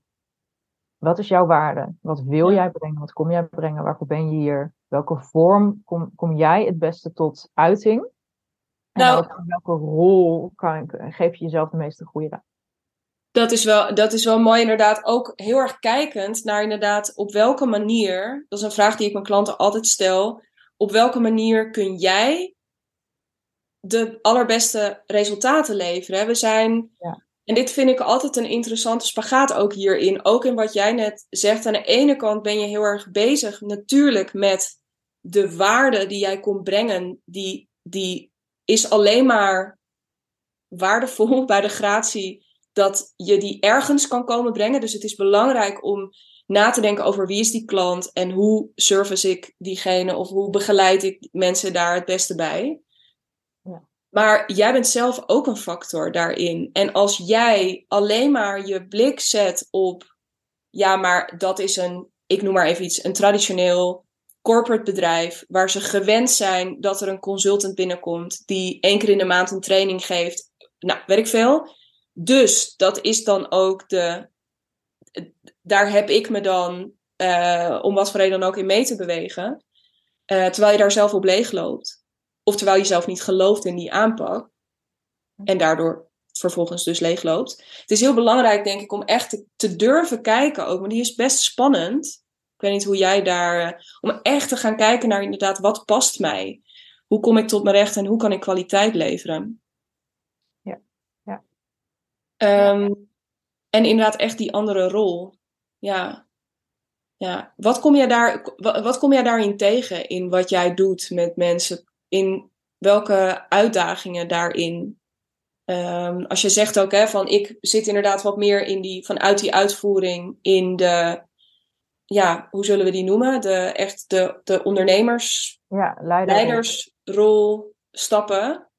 wat is jouw waarde? Wat wil jij brengen? Wat kom jij brengen? Waarvoor ben je hier? Welke vorm kom, kom jij het beste tot uiting? En Nou- welke, welke rol kan, geef je jezelf de meeste goede? Dat is, wel, dat is wel mooi inderdaad. Ook heel erg kijkend naar inderdaad op welke manier, dat is een vraag die ik mijn klanten altijd stel, op welke manier kun jij de allerbeste resultaten leveren? We zijn, Ja. En dit vind ik altijd een interessante spagaat ook hierin, ook in wat jij net zegt. Aan de ene kant ben je heel erg bezig natuurlijk met de waarde die jij komt brengen, die, die is alleen maar waardevol bij de gratie dat je die ergens kan komen brengen. Dus het is belangrijk om na te denken over wie is die klant en hoe service ik diegene of hoe begeleid ik mensen daar het beste bij. Maar jij bent zelf ook een factor daarin. En als jij alleen maar je blik zet op, ja, maar dat is een, ik noem maar even iets, een traditioneel corporate bedrijf waar ze gewend zijn dat er een consultant binnenkomt die één keer in de maand een training geeft. Nou, weet ik veel. Dus dat is dan ook de. Daar heb ik me dan, uh, om wat voor reden dan ook, in mee te bewegen. Uh, terwijl je daar zelf op leeg loopt. Of terwijl je zelf niet gelooft in die aanpak. En daardoor vervolgens dus leeg loopt. Het is heel belangrijk, denk ik, om echt te, te durven kijken ook. Maar die is best spannend. weet niet hoe jij daar. om echt te gaan kijken naar inderdaad, wat past mij? Hoe kom ik tot mijn recht en hoe kan ik kwaliteit leveren? Ja, ja. Ehm, en inderdaad, echt die andere rol. Ja. ja. Wat, kom jij daar, wat kom jij daarin tegen in wat jij doet met mensen? In welke uitdagingen daarin Ehm, als je zegt ook hè, van ik zit inderdaad wat meer in die, vanuit die uitvoering in de, ja, hoe zullen we die noemen? De, echt de, de ondernemers, ja, leidersrol stappen.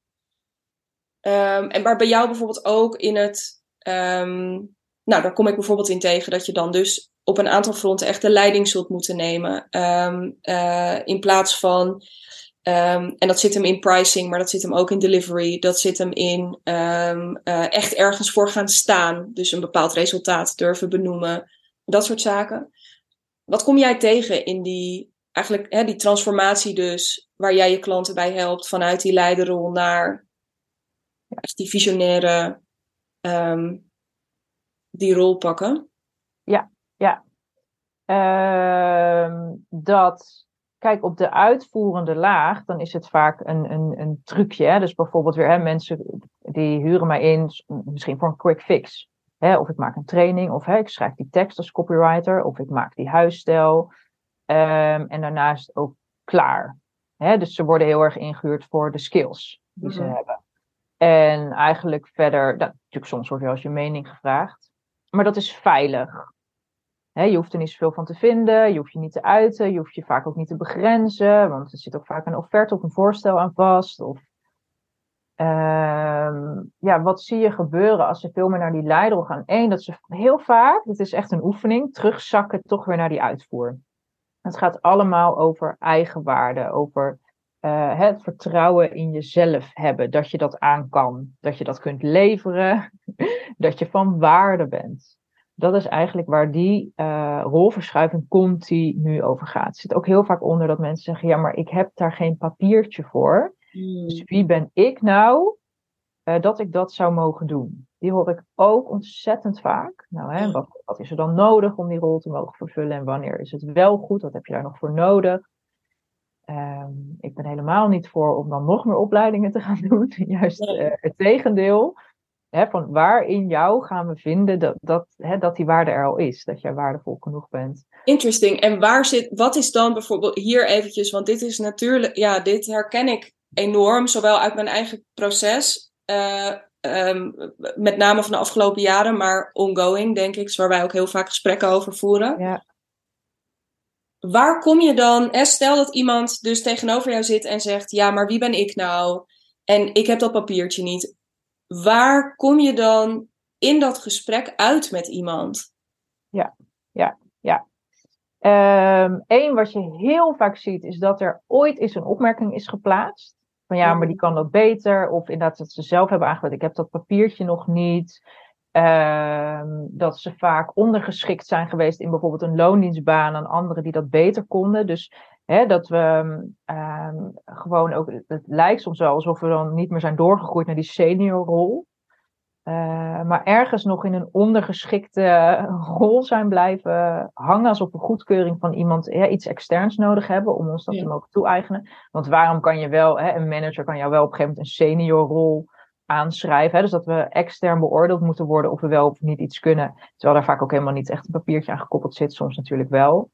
Um, en maar bij jou bijvoorbeeld ook in het, um, nou daar kom ik bijvoorbeeld in tegen dat je dan dus op een aantal fronten echt de leiding zult moeten nemen. Uh, in plaats van Um, en dat zit hem in pricing, maar dat zit hem ook in delivery. Dat zit hem in um, uh, echt ergens voor gaan staan. Dus een bepaald resultaat durven benoemen. Dat soort zaken. Wat kom jij tegen in die, eigenlijk, hè, die transformatie dus, waar jij je klanten bij helpt vanuit die leiderrol naar die visionaire, um, die rol pakken? Ja, ja. dat Kijk, op de uitvoerende laag, dan is het vaak een, een, een trucje. Hè? Dus bijvoorbeeld weer hè, mensen die huren mij in, misschien voor een quick fix. Hè? Of ik maak een training, of hè, ik schrijf die tekst als copywriter, of ik maak die huisstijl. Um, en daarnaast ook klaar. Hè? Dus ze worden heel erg ingehuurd voor de skills die ze mhm. hebben. En eigenlijk verder, natuurlijk soms wordt wel eens je mening gevraagd. Maar dat is veilig je hoeft er niet zoveel van te vinden, je hoeft je niet te uiten, je hoeft je vaak ook niet te begrenzen, want er zit ook vaak een offerte of een voorstel aan vast. Of, uh, ja, wat zie je gebeuren als ze veel meer naar die leider gaan? Eén, dat ze heel vaak, dit is echt een oefening, terugzakken toch weer naar die uitvoer. Het gaat allemaal over eigenwaarde, over uh, het vertrouwen in jezelf hebben, dat je dat aan kan, dat je dat kunt leveren, dat je van waarde bent dat is eigenlijk waar die uh, rolverschuiving continu over gaat. Het zit ook heel vaak onder dat mensen zeggen: ja, maar ik heb daar geen papiertje voor. Hmm. Dus wie ben ik nou uh, dat ik dat zou mogen doen? Die hoor ik ook ontzettend vaak. Nou, hè, wat, wat, is er dan nodig om die rol te mogen vervullen en wanneer is het wel goed? Wat heb je daar nog voor nodig? Um, ik ben helemaal niet voor om dan nog meer opleidingen te gaan doen. Juist uh, het tegendeel. Hè, van waar in jou gaan we vinden dat, dat, hè, dat die waarde er al is, dat jij waardevol genoeg bent. Interesting. En waar zit, wat is dan bijvoorbeeld hier eventjes, want dit is natuurlijk, ja, dit herken ik enorm, zowel uit mijn eigen proces, uh, um, met name van de afgelopen jaren, maar ongoing, denk ik, waar wij ook heel vaak gesprekken over voeren. Ja. Waar kom je dan, hè, stel dat iemand dus tegenover jou zit en zegt, ja, maar wie ben ik nou? En ik heb dat papiertje niet waar kom je dan in dat gesprek uit met iemand? Ja, ja, ja. Eén, ehm, wat je heel vaak ziet, is dat er ooit eens een opmerking is geplaatst. Van ja, maar die kan dat beter. Of inderdaad dat ze zelf hebben aangegeven, ik heb dat papiertje nog niet. Ehm, dat ze vaak ondergeschikt zijn geweest in bijvoorbeeld een loondienstbaan aan anderen die dat beter konden. Dus Hè, dat we um, gewoon ook, het lijkt soms wel alsof we dan niet meer zijn doorgegroeid naar die seniorrol. Uh, maar ergens nog in een ondergeschikte rol zijn blijven hangen. Alsof we goedkeuring van iemand ja, iets externs nodig hebben om ons dat te mogen toe-eigenen. Want waarom kan je wel, hè, een manager kan jou wel op een gegeven moment een seniorrol aanschrijven. Hè? Dus dat we extern beoordeeld moeten worden of we wel of niet iets kunnen. Terwijl daar vaak ook helemaal niet echt een papiertje aan gekoppeld zit. Soms natuurlijk wel.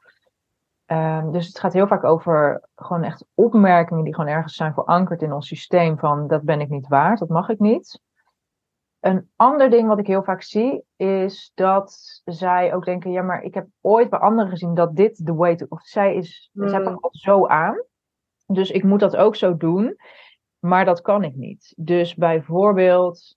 Um, dus het gaat heel vaak over gewoon echt opmerkingen die gewoon ergens zijn verankerd in ons systeem van dat ben ik niet waard, dat mag ik niet. Een ander ding wat ik heel vaak zie is dat zij ook denken, ja maar ik heb ooit bij anderen gezien dat dit de way to, of zij is, mm. zij pakt zo aan. Dus ik moet dat ook zo doen, maar dat kan ik niet. Dus bijvoorbeeld,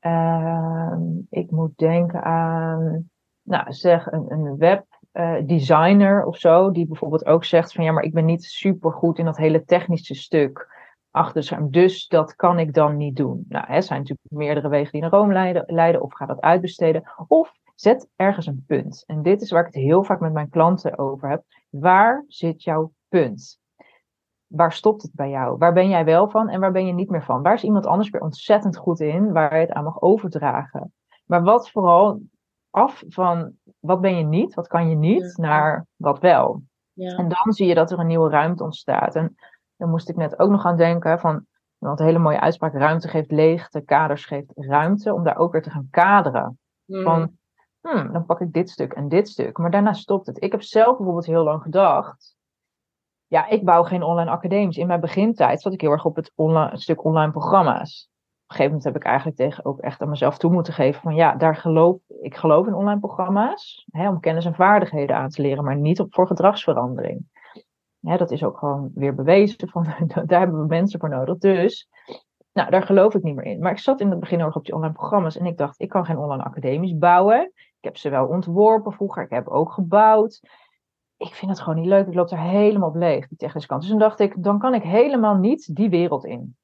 uh, ik moet denken aan, nou zeg een, een web uh, designer of zo, die bijvoorbeeld ook zegt van ja, maar ik ben niet super goed in dat hele technische stuk achter scherm, dus dat kan ik dan niet doen. Nou, er zijn natuurlijk meerdere wegen die naar Rome leiden, leiden, of ga dat uitbesteden, of zet ergens een punt. En dit is waar ik het heel vaak met mijn klanten over heb. Waar zit jouw punt? Waar stopt het bij jou? Waar ben jij wel van en waar ben je niet meer van? Waar is iemand anders weer ontzettend goed in, waar je het aan mag overdragen? Maar wat vooral af van wat ben je niet, wat kan je niet, naar wat wel. Ja. En dan zie je dat er een nieuwe ruimte ontstaat. En dan moest ik net ook nog aan denken van, want een hele mooie uitspraak, ruimte geeft leegte, kaders geeft ruimte, om daar ook weer te gaan kaderen. Mm. Van, hmm, dan pak ik dit stuk en dit stuk. Maar daarna stopt het. Ik heb zelf bijvoorbeeld heel lang gedacht, ja, ik bouw geen online academies. In mijn begintijd zat ik heel erg op het online, stuk online programma's. Op een gegeven moment heb ik eigenlijk tegen ook echt aan mezelf toe moeten geven van ja, daar geloof ik geloof in online programma's hè, om kennis en vaardigheden aan te leren, maar niet op voor gedragsverandering. Dat is ook gewoon weer bewezen van daar hebben we mensen voor nodig. Dus nou, daar geloof ik niet meer in. Maar ik zat in het begin nog op die online programma's en ik dacht, ik kan geen online academies bouwen. Ik heb ze wel ontworpen vroeger, ik heb ook gebouwd ik vind het gewoon niet leuk. Ik loop er helemaal op leeg, die technische kant. Dus toen dacht ik, dan kan ik helemaal niet die wereld in.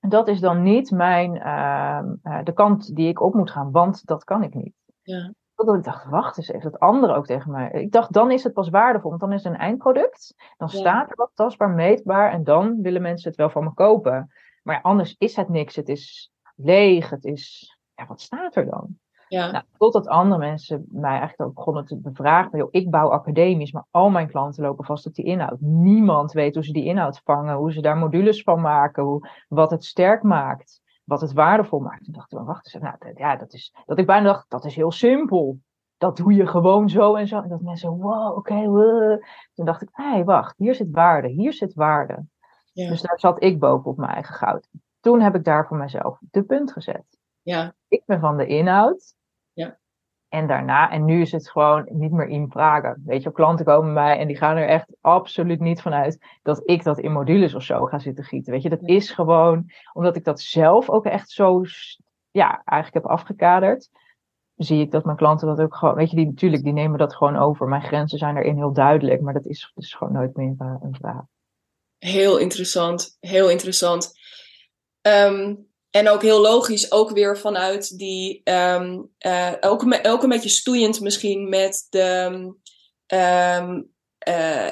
Dat is dan niet mijn, uh, uh, de kant die ik op moet gaan, want dat kan ik niet. Ja. Totdat ik dacht, wacht eens even, dat andere ook tegen mij. Ik dacht, dan is het pas waardevol, want dan is het een eindproduct. Dan Ja. staat er wat tastbaar, meetbaar en dan willen mensen het wel van me kopen. Maar ja, anders is het niks, het is leeg, het is, ja, wat staat er dan? Ja. Nou, totdat andere mensen mij eigenlijk ook begonnen te bevragen. Joh, ik bouw academisch, maar al mijn klanten lopen vast op die inhoud. Niemand weet hoe ze die inhoud vangen, hoe ze daar modules van maken, hoe, wat het sterk maakt, wat het waardevol maakt. Toen dacht ik, wacht eens, nou, dat- ja, dat, is, dat ik bijna dacht, dat is heel simpel. Dat doe je gewoon zo en zo. En dat mensen, wow, oké, wow. Toen dacht ik, hé, hey, wacht, hier zit waarde, hier zit waarde. Ja. Dus daar zat ik bovenop mijn eigen goud. Toen heb ik daar voor mezelf de punt gezet Ja. ik ben van de inhoud. Ja. En daarna, en nu is het gewoon niet meer in vragen. Weet je, klanten komen bij mij en die gaan er echt absoluut niet vanuit dat ik dat in modules of zo ga zitten gieten. Weet je, dat is gewoon omdat ik dat zelf ook echt zo, ja, eigenlijk heb afgekaderd. Zie ik dat mijn klanten dat ook gewoon, weet je, die natuurlijk, die nemen dat gewoon over. Mijn grenzen zijn erin heel duidelijk, maar dat is dus gewoon nooit meer eh, een vraag. Heel interessant, heel interessant. Ehm, en ook heel logisch, ook weer vanuit die, ehm, eh, ook, een- ook een beetje stoeiend misschien met de ehm, eh,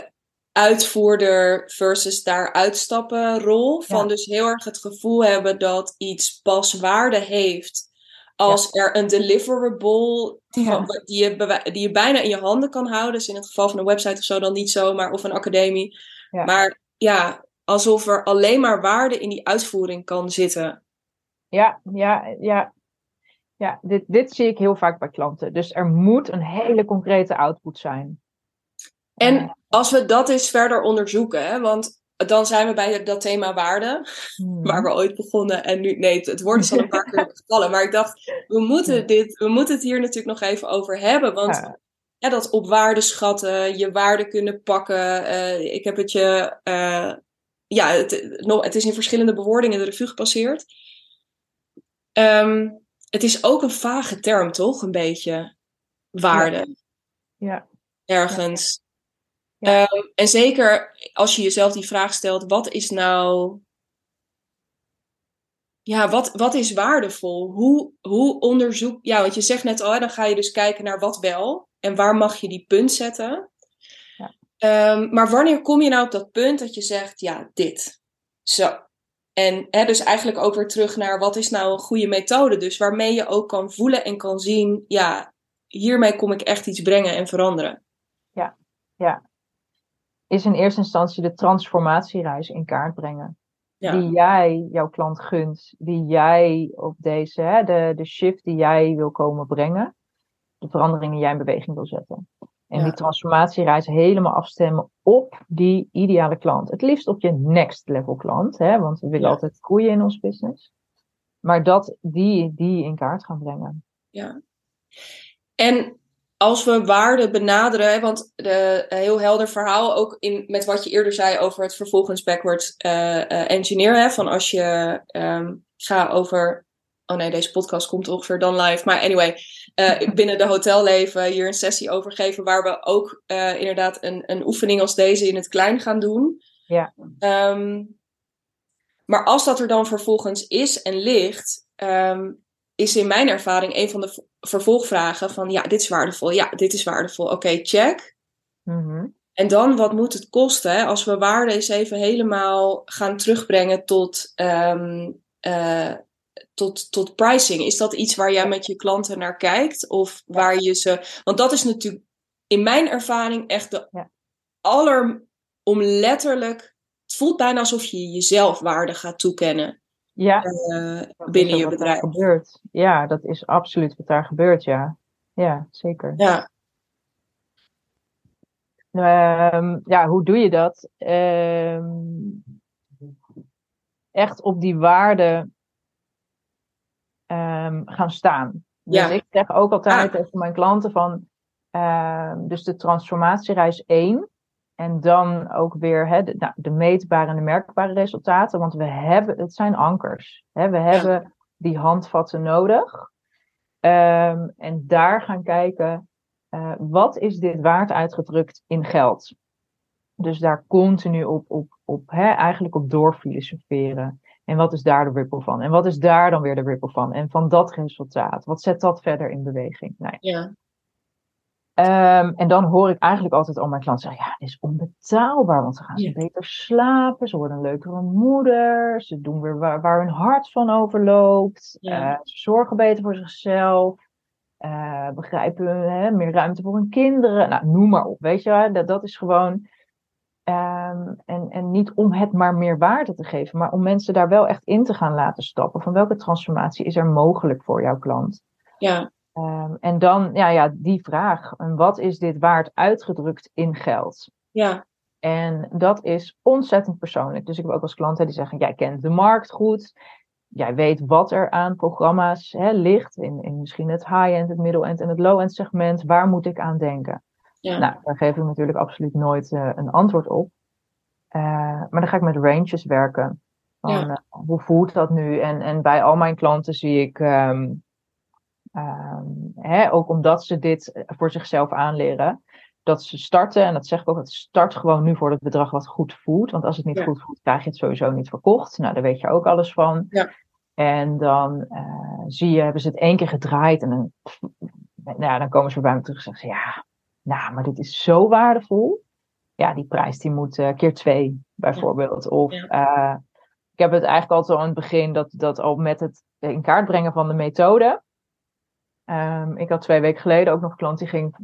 uitvoerder versus daar uitstappen rol. Van Ja. dus heel erg het gevoel hebben dat iets pas waarde heeft als er een deliverable Ja. die, je die je bijna in je handen kan houden. Dus in het geval van een website of zo dan niet zo, maar of een academie. Maar ja, alsof er alleen maar waarde in die uitvoering kan zitten. Ja, ja, ja. Ja, dit, dit zie ik heel vaak bij klanten. Dus er moet een hele concrete output zijn. En als we dat eens verder onderzoeken, hè, want dan zijn we bij dat thema waarde, hmm. waar we ooit begonnen. En nu, nee, het, woord is al een paar keer gevallen. Maar ik dacht, we moeten, dit, we moeten het hier natuurlijk nog even over hebben. Want Ja. ja, dat op waarde schatten, je waarde kunnen pakken. eh, ik heb het je, eh, ja, het, nog, het is in verschillende bewoordingen de revue gepasseerd. Ehm, het is ook een vage term, toch? Een beetje waarde Ja, ergens. Ja. Ehm, en zeker als je jezelf die vraag stelt: wat is nou. Ja, wat, wat is waardevol? Hoe, hoe onderzoek. Ja, want je zegt net al, dan ga je dus kijken naar wat wel en waar mag je die punt zetten. Ja. Ehm, maar wanneer kom je nou op dat punt dat je zegt: ja, dit. Zo. En hè, dus eigenlijk ook weer terug naar wat is nou een goede methode, dus waarmee je ook kan voelen en kan zien: ja, hiermee kom ik echt iets brengen en veranderen. ja. Is in eerste instantie de transformatiereis in kaart brengen. Ja. Die jij jouw klant gunt. Die jij op deze, hè, de, de shift die jij wil komen brengen. De verandering die jij in beweging wil zetten. En Ja. die transformatiereis helemaal afstemmen op die ideale klant. Het liefst op je next level klant. Hè, want we willen Ja. altijd groeien in ons business. Maar dat die, die in kaart gaan brengen. Ja. En als we waarde benaderen, want de, een heel helder verhaal ook in, met wat je eerder zei over het vervolgens backwards eh, engineer. Hè, van als je ehm ga over. Oh nee, deze podcast komt ongeveer dan live. Maar anyway, eh, binnen de hotelleven hier een sessie over geven. Waar we ook eh, inderdaad een, een oefening als deze in het klein gaan doen. Ja. Ehm, maar als dat er dan vervolgens is en ligt, ehm, is in mijn ervaring een van de vervolgvragen van ja, dit is waardevol, ja, dit is waardevol, oké, check. Mhm. En dan, wat moet het kosten? Hè? Als we waarde eens even helemaal gaan terugbrengen tot, ehm, eh, tot, tot pricing? Is dat iets waar jij met je klanten naar kijkt? Of waar je ze. Want dat is natuurlijk in mijn ervaring echt de Ja. aller. Om letterlijk. Het voelt bijna alsof je jezelf waarde gaat toekennen Ja, eh, binnen je bedrijf. gebeurt. Ja, dat is absoluut wat daar gebeurt, ja. Ja, zeker. Ja, Ehm, ja, hoe doe je dat? Ehm, echt op die waarde ehm, gaan staan. Dus ik zeg ook altijd Ah. tegen mijn klanten van, ehm, dus de transformatiereis 1. En dan ook weer hè, de, nou, de meetbare en de merkbare resultaten. Want we hebben, het zijn ankers. Hè? We hebben die handvatten nodig. Ehm, en daar gaan kijken, eh, wat is dit waard uitgedrukt in geld? Dus daar continu op, op, op hè, eigenlijk op doorfilosoferen. En wat is daar de ripple van? En wat is daar dan weer de ripple van? En van dat resultaat, wat zet dat verder in beweging? Nou, ja. Ehm, en dan hoor ik eigenlijk altijd al mijn klanten zeggen: Ja, dit is onbetaalbaar, want ze gaan Ja. beter slapen, ze worden een leukere moeder, ze doen weer waar, waar hun hart van overloopt, Ja. eh, ze zorgen beter voor zichzelf, eh, begrijpen hè, meer ruimte voor hun kinderen. Nou, noem maar op, weet je wel, dat, dat is gewoon. Ehm, en, en niet om het maar meer waarde te geven, maar om mensen daar wel echt in te gaan laten stappen. Van welke transformatie is er mogelijk voor jouw klant? ja, Ehm, en dan, ja, ja, die vraag. En wat is dit waard uitgedrukt in geld? ja, En dat is ontzettend persoonlijk. Dus ik heb ook als klanten die zeggen: Jij kent de markt goed. Jij weet wat er aan programma's hè, ligt. In, in misschien het high-end, het middle-end en het low-end segment. Waar moet ik aan denken? Ja, Nou, daar geef ik natuurlijk absoluut nooit eh, een antwoord op. Eh, maar dan ga ik met ranges werken. Van, Ja. eh, hoe voelt dat nu? En, en bij al mijn klanten zie ik, ehm, ehm, hè, ook omdat ze dit voor zichzelf aanleren, dat ze starten, en dat zeg ik ook, dat start gewoon nu voor het bedrag wat goed voelt. Want als het niet Ja. goed voelt, krijg je het sowieso niet verkocht. Nou, daar weet je ook alles van. Ja. En dan zie je, hebben ze het één keer gedraaid en dan, nou, dan komen ze weer bij me terug en zeggen ze, ja, nou, maar dit is zo waardevol. Ja, die prijs die moet eh, keer twee, bijvoorbeeld. Of eh, ik heb het eigenlijk altijd al aan het begin dat, dat al met het in kaart brengen van de methode. Ehm, ik had twee weken geleden ook nog een klant die ging,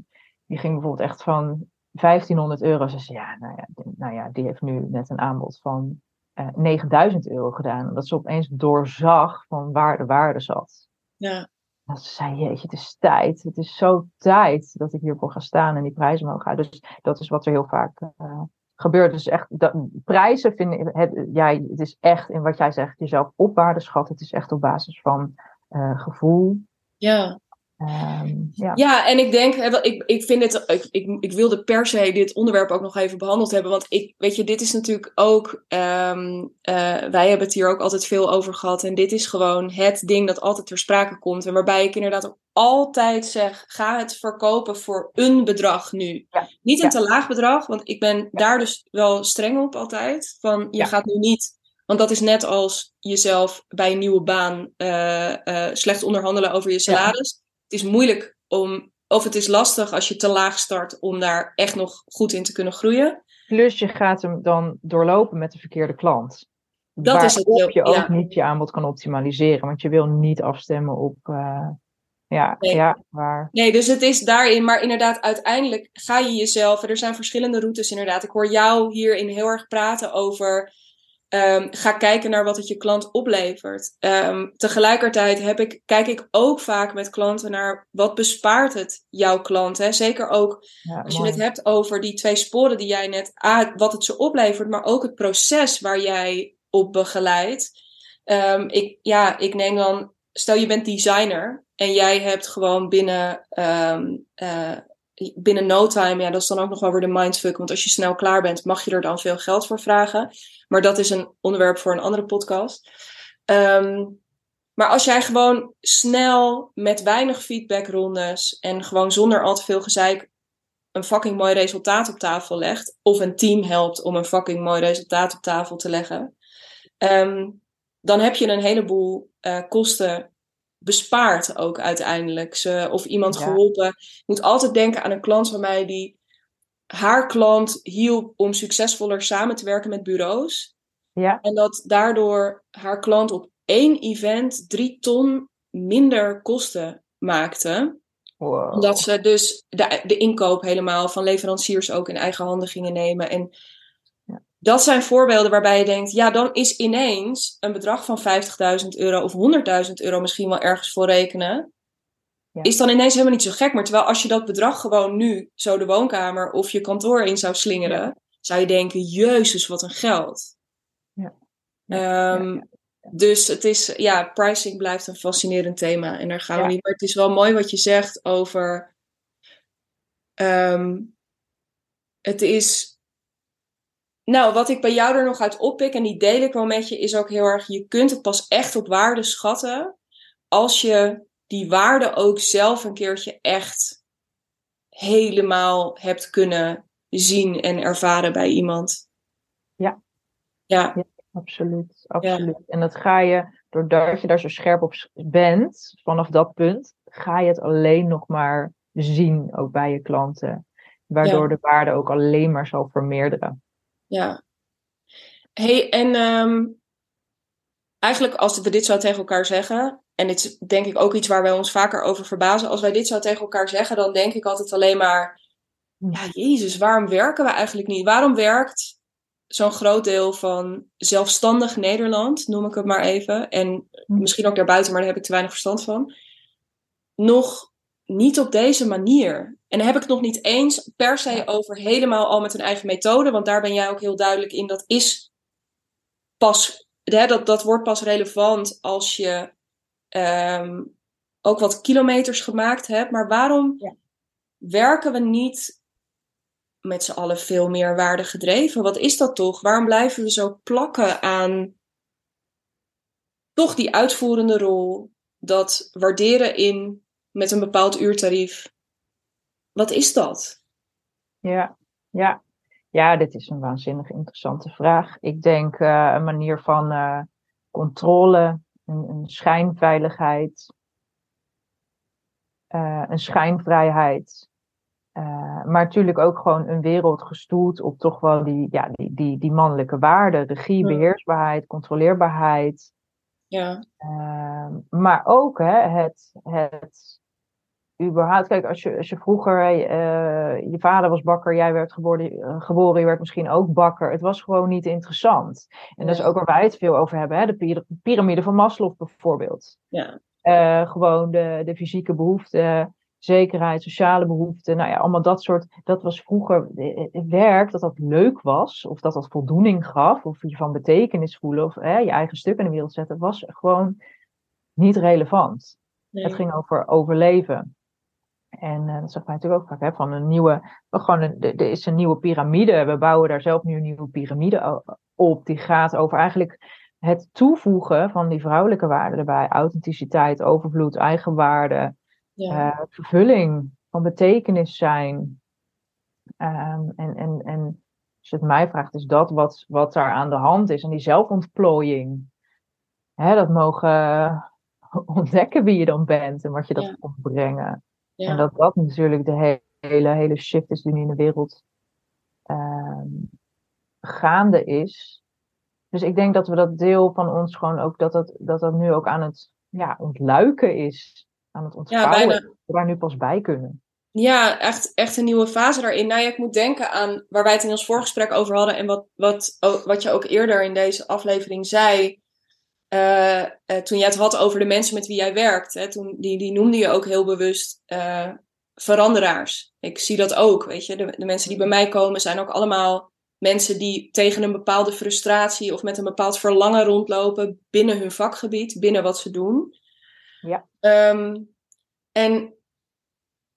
die ging bijvoorbeeld echt van 1500 euro. Ze zei, ja, nou ja, die- nou ja, die heeft nu net een aanbod van eh 9000 euro gedaan. Omdat ze opeens doorzag van waar de waarde zat. ja, Dat ze zei, jeetje, het is tijd. Het is zo tijd dat ik hiervoor ga staan en die prijzen omhoog gaan. Dus dat is wat er heel vaak eh, gebeurt. Dus echt, dat, prijzen vinden, het, ja, het is echt in wat jij zegt, jezelf op waarde schatten. Het is echt op basis van eh, gevoel. ja. Ehm, ja. Ja, en ik denk, ik, ik vind het, ik, ik, ik wilde per se dit onderwerp ook nog even behandeld hebben. Want ik, weet je, dit is natuurlijk ook, ehm, eh, wij hebben het hier ook altijd veel over gehad. En dit is gewoon het ding dat altijd ter sprake komt. En waarbij ik inderdaad ook altijd zeg, ga het verkopen voor een bedrag nu. Ja. Niet een Ja. te laag bedrag, want ik ben daar dus wel streng op altijd. Van, je gaat nu niet want dat is net als jezelf bij een nieuwe baan eh, slecht onderhandelen over je salaris. Het is moeilijk om, of het is lastig als je te laag start om daar echt nog goed in te kunnen groeien. Plus je gaat hem dan doorlopen met de verkeerde klant. Dat is het heel- je ook ja. niet je aanbod kan optimaliseren. Want je wil niet afstemmen op, eh, ja, Nee. ja, waar. Nee, dus het is daarin, maar inderdaad, uiteindelijk ga je jezelf, er zijn verschillende routes inderdaad. Ik hoor jou hierin heel erg praten over, ehm, ga kijken naar wat het je klant oplevert. Ehm, tegelijkertijd heb ik, kijk ik ook vaak met klanten naar, wat bespaart het jouw klant? Hè? Zeker ook Ja, Als je het hebt over die twee sporen die jij net, wat het ze oplevert, maar ook het proces waar jij op begeleidt. Ehm, ik, ja, ik neem dan, stel je bent designer en jij hebt gewoon binnen, eh, binnen no time, ja, dat is dan ook nog wel weer de mindfuck, want als je snel klaar bent, mag je er dan veel geld voor vragen. Maar dat is een onderwerp voor een andere podcast. Ehm, maar als jij gewoon snel met weinig feedbackrondes en gewoon zonder al te veel gezeik een fucking mooi resultaat op tafel legt, of een team helpt om een fucking mooi resultaat op tafel te leggen, ehm, dan heb je een heleboel eh, kosten bespaard ook uiteindelijk. Ze, of iemand Ja. geholpen. Ik moet altijd denken aan een klant van mij die haar klant hielp om succesvoller samen te werken met bureaus. Ja, En dat daardoor haar klant op één event drie ton minder kosten maakten. Wow. Omdat ze dus de, de inkoop helemaal van leveranciers ook in eigen handen gingen nemen. En Ja. dat zijn voorbeelden waarbij je denkt, ja, dan is ineens een bedrag van 50.000 euro of 100.000 euro misschien wel ergens voor rekenen. Ja. Is dan ineens helemaal niet zo gek. Maar terwijl als je dat bedrag gewoon nu zo de woonkamer of je kantoor in zou slingeren, zou je denken, jezus, wat een geld. Ja. Ehm, Ja, Dus het is, ja, pricing blijft een fascinerend thema. En daar gaan we niet. Maar het is wel mooi wat je zegt over. ehm, het is. Nou, wat ik bij jou er nog uit oppik, en die deel ik wel met je, is ook heel erg. Je kunt het pas echt op waarde schatten. als je die waarde ook zelf een keertje echt helemaal hebt kunnen zien en ervaren bij iemand. Ja. Ja, Absoluut, absoluut. En dat ga je, doordat je daar zo scherp op bent, vanaf dat punt, ga je het alleen nog maar zien, ook bij je klanten. Waardoor Ja. de waarde ook alleen maar zal vermeerderen. Ja. Hey, en ehm, eigenlijk als we dit zo tegen elkaar zeggen, en dit is denk ik ook iets waar wij ons vaker over verbazen, als wij dit zo tegen elkaar zeggen, dan denk ik altijd alleen maar, ja, Jezus, waarom werken we eigenlijk niet? Waarom werkt zo'n groot deel van zelfstandig Nederland, noem ik het maar even, en Hm. misschien ook daarbuiten, maar daar heb ik te weinig verstand van, nog niet op deze manier. En dan heb ik het nog niet eens per se over helemaal al met een eigen methode, want daar ben jij ook heel duidelijk in. Dat is pas, hè, dat, dat wordt pas relevant als je ehm, ook wat kilometers gemaakt hebt. Maar waarom Ja. werken we niet met z'n allen veel meer waarde gedreven? Wat is dat toch? Waarom blijven we zo plakken aan toch die uitvoerende rol? Dat waarderen in met een bepaald uurtarief. Wat is dat? Ja, ja. ja, dit is een waanzinnig interessante vraag. Ik denk eh, een manier van eh, controle, een, een schijnveiligheid, eh, een schijnvrijheid. Eh, maar natuurlijk ook gewoon een wereld gestoeld op toch wel die, ja, die, die, die mannelijke waarden. Regie, Ja. beheersbaarheid, controleerbaarheid. Ja, Ehm, maar ook hè, het, het überhaupt, kijk, als je, als je vroeger, eh, je vader was bakker, jij werd geboren, eh, geboren, je werd misschien ook bakker. Het was gewoon niet interessant. En dat is ook waar wij het veel over hebben, hè, de pir- piramide van Maslow bijvoorbeeld. ja, Eh, gewoon de, de fysieke behoeften, zekerheid, sociale behoeften, nou ja, allemaal dat soort. Dat was vroeger werk, dat dat leuk was, of dat dat voldoening gaf, of je van betekenis voelen, of hè, je eigen stuk in de wereld zetten, was gewoon niet relevant. nee. Het ging over overleven. En eh, dat zag wij natuurlijk ook vaak, hè, van een nieuwe, gewoon een, er is een nieuwe piramide. We bouwen daar zelf nu een nieuwe piramide op. Die gaat over eigenlijk het toevoegen van die vrouwelijke waarden erbij. Authenticiteit, overvloed, eigenwaarde, ja, eh, vervulling, van betekenis zijn. Ehm, en, en, en als je het mij vraagt, is dat wat, wat daar aan de hand is. En die zelfontplooiing. Hè, dat mogen ontdekken wie je dan bent en wat je dat Ja. komt brengen. Ja. En dat dat natuurlijk de he- hele, hele shift is die nu in de wereld ehm, gaande is. Dus ik denk dat we dat deel van ons gewoon ook, dat dat, dat, dat nu ook aan het ja, ontluiken is. Aan het ontvouwen. bijna. Dat we daar nu pas bij kunnen. Ja, echt, echt een nieuwe fase daarin. Nou ja, ik moet denken aan waar wij het in ons voorgesprek over hadden en wat, wat, wat je ook eerder in deze aflevering zei. Eh, eh, toen jij het had over de mensen met wie jij werkt. Hè, toen, die, die noemde je ook heel bewust eh, veranderaars. Ik zie dat ook, weet je. De, de mensen die bij mij komen zijn ook allemaal mensen die tegen een bepaalde frustratie of met een bepaald verlangen rondlopen binnen hun vakgebied, binnen wat ze doen. Ja. Ehm, en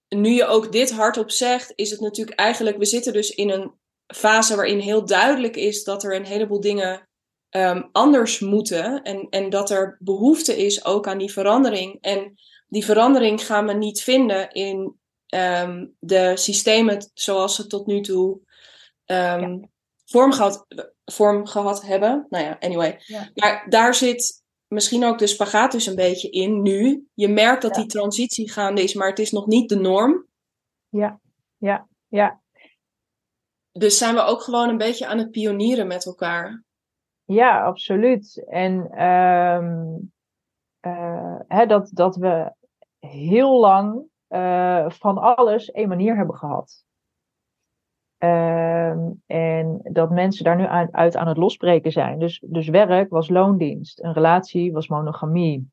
nu je ook dit hardop zegt, is het natuurlijk eigenlijk, we zitten dus in een fase waarin heel duidelijk is dat er een heleboel dingen ehm, anders moeten en, en dat er behoefte is ook aan die verandering. En die verandering gaan we niet vinden in ehm, de systemen zoals ze tot nu toe ehm, vorm, gehad, vorm gehad hebben. Nou ja, anyway. Ja. Maar daar zit misschien ook de spagaat dus een beetje in nu. Je merkt dat Ja. die transitie gaande is, maar het is nog niet de norm. Ja, ja, ja. Dus zijn we ook gewoon een beetje aan het pionieren met elkaar. Ja, absoluut. En um, hè, dat, dat we heel lang uh, van alles één manier hebben gehad. Um, en dat mensen daar nu aan, uit aan het losbreken zijn. Dus, dus werk was loondienst, een relatie was monogamie.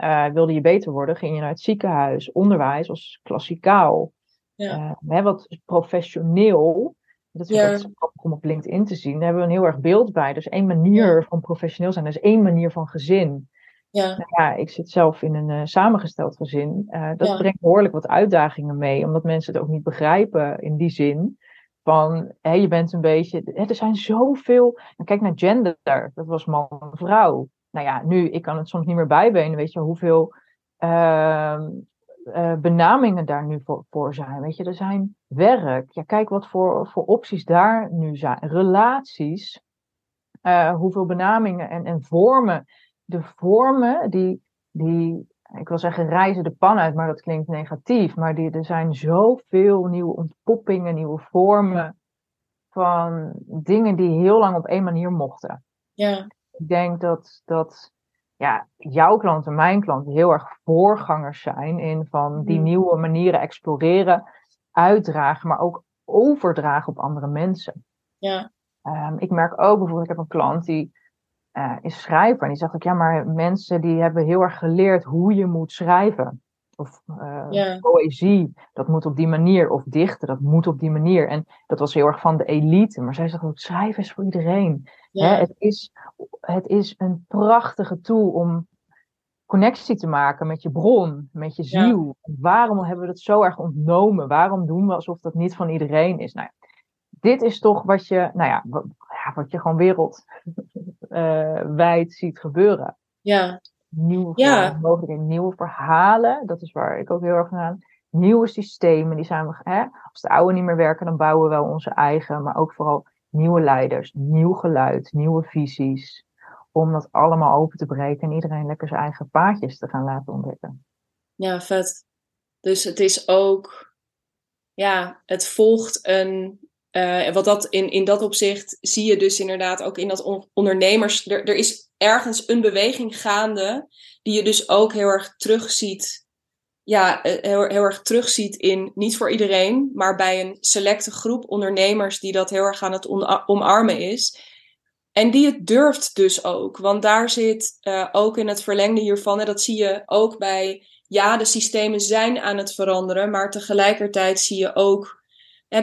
Uh, wilde je beter worden, ging je naar het ziekenhuis. Onderwijs was klassikaal. Ja. Uh, hè, wat professioneel. Dat is ja. grappig om op LinkedIn te zien. Daar hebben we een heel erg beeld bij. Dus één manier van professioneel zijn. Dus één manier van gezin. Ja. Nou ja, ik zit zelf in een uh, samengesteld gezin. Uh, dat ja. brengt behoorlijk wat uitdagingen mee, omdat mensen het ook niet begrijpen in die zin. Van, hé, je bent een beetje. Hè, er zijn zoveel. Kijk naar gender, dat was man en vrouw. Nou ja, nu, ik kan het soms niet meer bijbenen, weet je, hoeveel uh, benamingen daar nu voor, voor, zijn. Weet je, er zijn werk. Ja, kijk wat voor, voor opties daar nu zijn. Relaties. hoeveel benamingen en, en vormen de vormen die, die, ik wil zeggen, reizen de pan uit, maar dat klinkt negatief. Maar die, er zijn zoveel nieuwe ontpoppingen, nieuwe vormen van dingen die heel lang op één manier mochten. Ja. Ik denk dat, dat ja, jouw klanten, mijn klanten heel erg voorgangers zijn in van die mm. nieuwe manieren exploreren, uitdragen, maar ook overdragen op andere mensen. Ja. Um, ik merk ook bijvoorbeeld, ik heb een klant die uh, is schrijver. En die zegt ook, ja, maar mensen die hebben heel erg geleerd hoe je moet schrijven. Of uh, poëzie, dat moet op die manier. Of dichten, dat moet op die manier. En dat was heel erg van de elite. Maar zij zegt ook, schrijven is voor iedereen. Hè, het, is, het is een prachtige tool om connectie te maken met je bron, met je ziel. Waarom hebben we dat zo erg ontnomen? Waarom doen we alsof dat niet van iedereen is? Nou ja, dit is toch wat je, nou ja, wat je gewoon wereldwijd ziet gebeuren. Ja. Nieuwe ja. mogelijkheden, nieuwe verhalen. Dat is waar ik ook heel erg van aan. Nieuwe systemen, die zijn we, hè, als de oude niet meer werken, dan bouwen we wel onze eigen, maar ook vooral nieuwe leiders, nieuw geluid, nieuwe visies. Om dat allemaal open te breken en iedereen lekker zijn eigen paadjes te gaan laten ontdekken. Ja, vet. Dus het is ook, ja, het volgt een, uh, wat dat in, in dat opzicht zie je dus inderdaad ook in dat ondernemers. Er, er is ergens een beweging gaande die je dus ook heel erg terugziet. Ja, eh, heel, heel erg terugziet in niet voor iedereen, maar bij een selecte groep ondernemers die dat heel erg aan het omarmen is. En die het durft dus ook. Want daar zit uh, ook in het verlengde hiervan, en dat zie je ook bij, ja, de systemen zijn aan het veranderen, maar tegelijkertijd zie je ook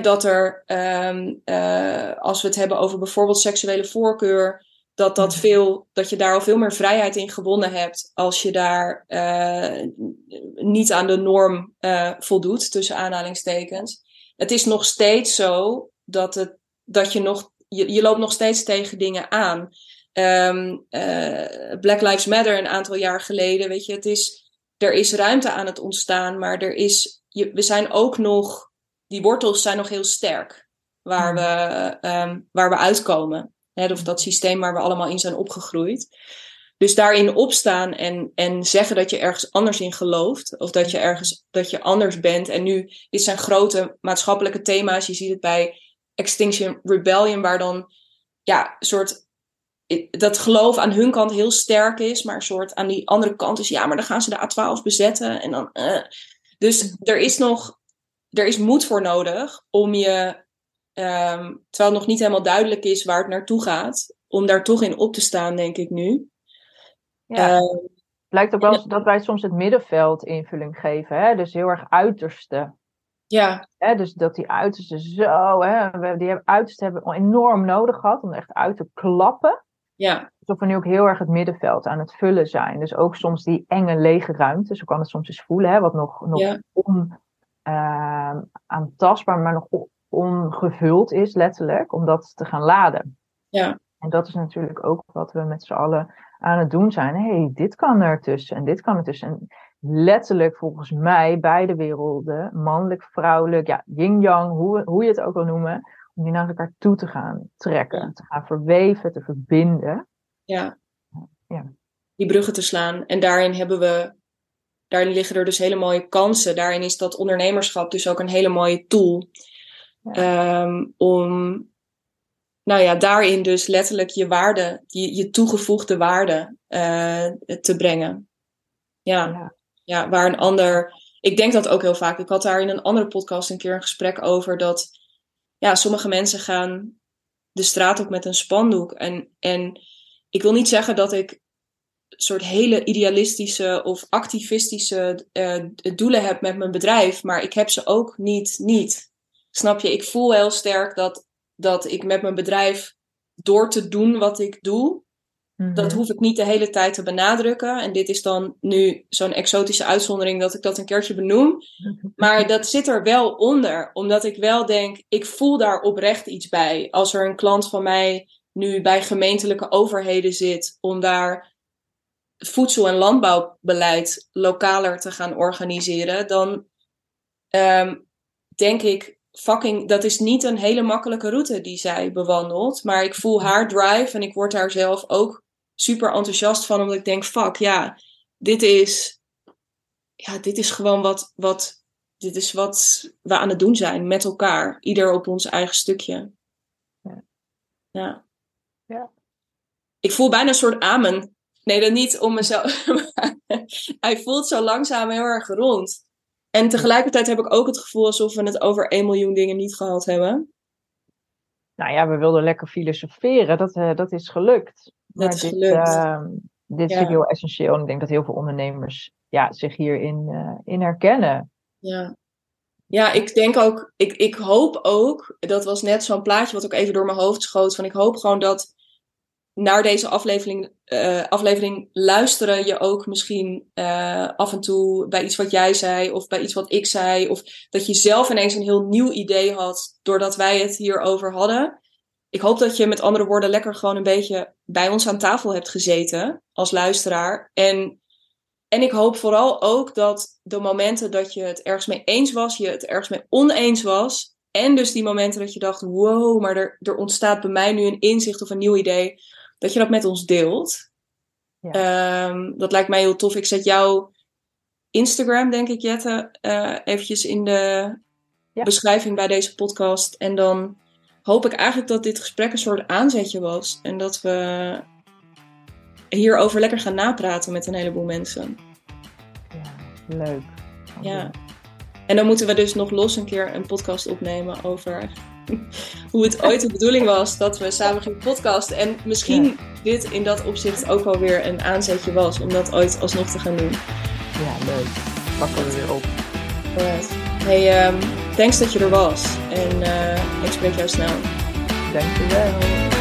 dat er, um, uh, als we het hebben over bijvoorbeeld seksuele voorkeur, dat, dat, mhm. veel, dat je daar al veel meer vrijheid in gewonnen hebt als je daar uh, niet aan de norm uh, voldoet, tussen aanhalingstekens. Het is nog steeds zo dat, het, dat je nog, je, je loopt nog steeds tegen dingen aan. Um, Black Lives Matter een aantal jaar geleden, weet je, het is, er is ruimte aan het ontstaan, maar er is, je, we zijn ook nog die wortels zijn nog heel sterk. Waar, hmm. we, um, waar we uitkomen. Hè, of dat systeem waar we allemaal in zijn opgegroeid. Dus daarin opstaan en, en zeggen dat je ergens anders in gelooft. Of dat je ergens dat je anders bent. En nu, dit zijn grote maatschappelijke thema's. Je ziet het bij Extinction Rebellion, waar dan ja, soort dat geloof aan hun kant heel sterk is, maar een soort aan die andere kant is, ja, maar dan gaan ze de A12 bezetten. En dan, uh. Dus hmm. er is nog er is moed voor nodig om je, um, terwijl het nog niet helemaal duidelijk is waar het naartoe gaat, om daar toch in op te staan, denk ik nu. Ja. Uh, Lijkt ook wel dat wij soms het middenveld invulling geven, hè? dus heel erg uiterste. Ja. Hè? Dus dat die uiterste zo, hè? die hebben, uiterste hebben enorm nodig gehad om echt uit te klappen. Ja. Alsof we nu ook heel erg het middenveld aan het vullen zijn. Dus ook soms die enge lege ruimte, zo kan het soms eens voelen, hè? wat nog, nog ja. on, uh, aantastbaar, maar nog ongevuld is, letterlijk, om dat te gaan laden. Ja. En dat is natuurlijk ook wat we met z'n allen aan het doen zijn. Hé, hey, dit kan ertussen en dit kan ertussen. En letterlijk volgens mij beide werelden, mannelijk, vrouwelijk, ja, yin-yang, hoe, hoe je het ook wil noemen, om die naar elkaar toe te gaan trekken, te gaan verweven, te verbinden. Ja. ja. Die bruggen te slaan. En daarin hebben we daarin liggen er dus hele mooie kansen. Daarin is dat ondernemerschap dus ook een hele mooie tool. Ehm, om nou ja, daarin dus letterlijk je waarde, je, je toegevoegde waarde uh, te brengen. Ja. ja. ja, waar een ander. Ik denk dat ook heel vaak. Ik had daar in een andere podcast een keer een gesprek over dat ja, sommige mensen gaan de straat op met een spandoek. En, en ik wil niet zeggen dat ik soort hele idealistische of activistische uh, doelen heb met mijn bedrijf, maar ik heb ze ook niet, niet. Snap je? Ik voel heel sterk dat, dat ik met mijn bedrijf door te doen wat ik doe, dat mhm. hoef ik niet de hele tijd te benadrukken. En dit is dan nu zo'n exotische uitzondering dat ik dat een keertje benoem. Maar dat zit er wel onder, omdat ik wel denk, ik voel daar oprecht iets bij. Als er een klant van mij nu bij gemeentelijke overheden zit om daar voedsel- en landbouwbeleid lokaler te gaan organiseren, dan ehm, denk ik, fucking, dat is niet een hele makkelijke route die zij bewandelt. Maar ik voel haar drive en ik word daar zelf ook super enthousiast van, omdat ik denk, fuck, ja, dit is, ja, dit is gewoon wat, wat, dit is wat we aan het doen zijn met elkaar. Ieder op ons eigen stukje. Ja. Ja. ja. Ik voel bijna een soort amen Nee, dat niet om mezelf. hij voelt zo langzaam heel erg rond. En tegelijkertijd heb ik ook het gevoel alsof we het over 1 miljoen dingen niet gehad hebben. Nou ja, we wilden lekker filosoferen. Dat, uh, dat is gelukt. Dat is dit, gelukt. Uh, dit is heel essentieel. En ik denk dat heel veel ondernemers ja, zich hierin uh, in herkennen. Ja. Ja, ik denk ook, ik, ik hoop ook, dat was net zo'n plaatje wat ook even door mijn hoofd schoot, van ik hoop gewoon dat naar deze aflevering, uh, aflevering luisteren je ook misschien uh, af en toe bij iets wat jij zei of bij iets wat ik zei. Of dat je zelf ineens een heel nieuw idee had doordat wij het hierover hadden. Ik hoop dat je met andere woorden lekker gewoon een beetje bij ons aan tafel hebt gezeten als luisteraar. En, en ik hoop vooral ook dat de momenten dat je het ergens mee eens was, je het ergens mee oneens was. En dus die momenten dat je dacht, wow, maar er, er ontstaat bij mij nu een inzicht of een nieuw idee dat je dat met ons deelt. Ja. Ehm, dat lijkt mij heel tof. Ik zet jouw Instagram, denk ik, Jette, uh, eventjes in de beschrijving bij deze podcast. En dan hoop ik eigenlijk dat dit gesprek een soort aanzetje was. En dat we hierover lekker gaan napraten met een heleboel mensen. Ja, leuk. Ja. En dan moeten we dus nog los een keer een podcast opnemen over hoe het ooit de bedoeling was dat we samen gingen podcasten. En misschien dit in dat opzicht ook wel weer een aanzetje was om dat ooit alsnog te gaan doen. Ja, leuk. Pakken we weer op. Alright. Hey, um, thanks dat je er was. En uh, ik spreek jou snel. Dankjewel.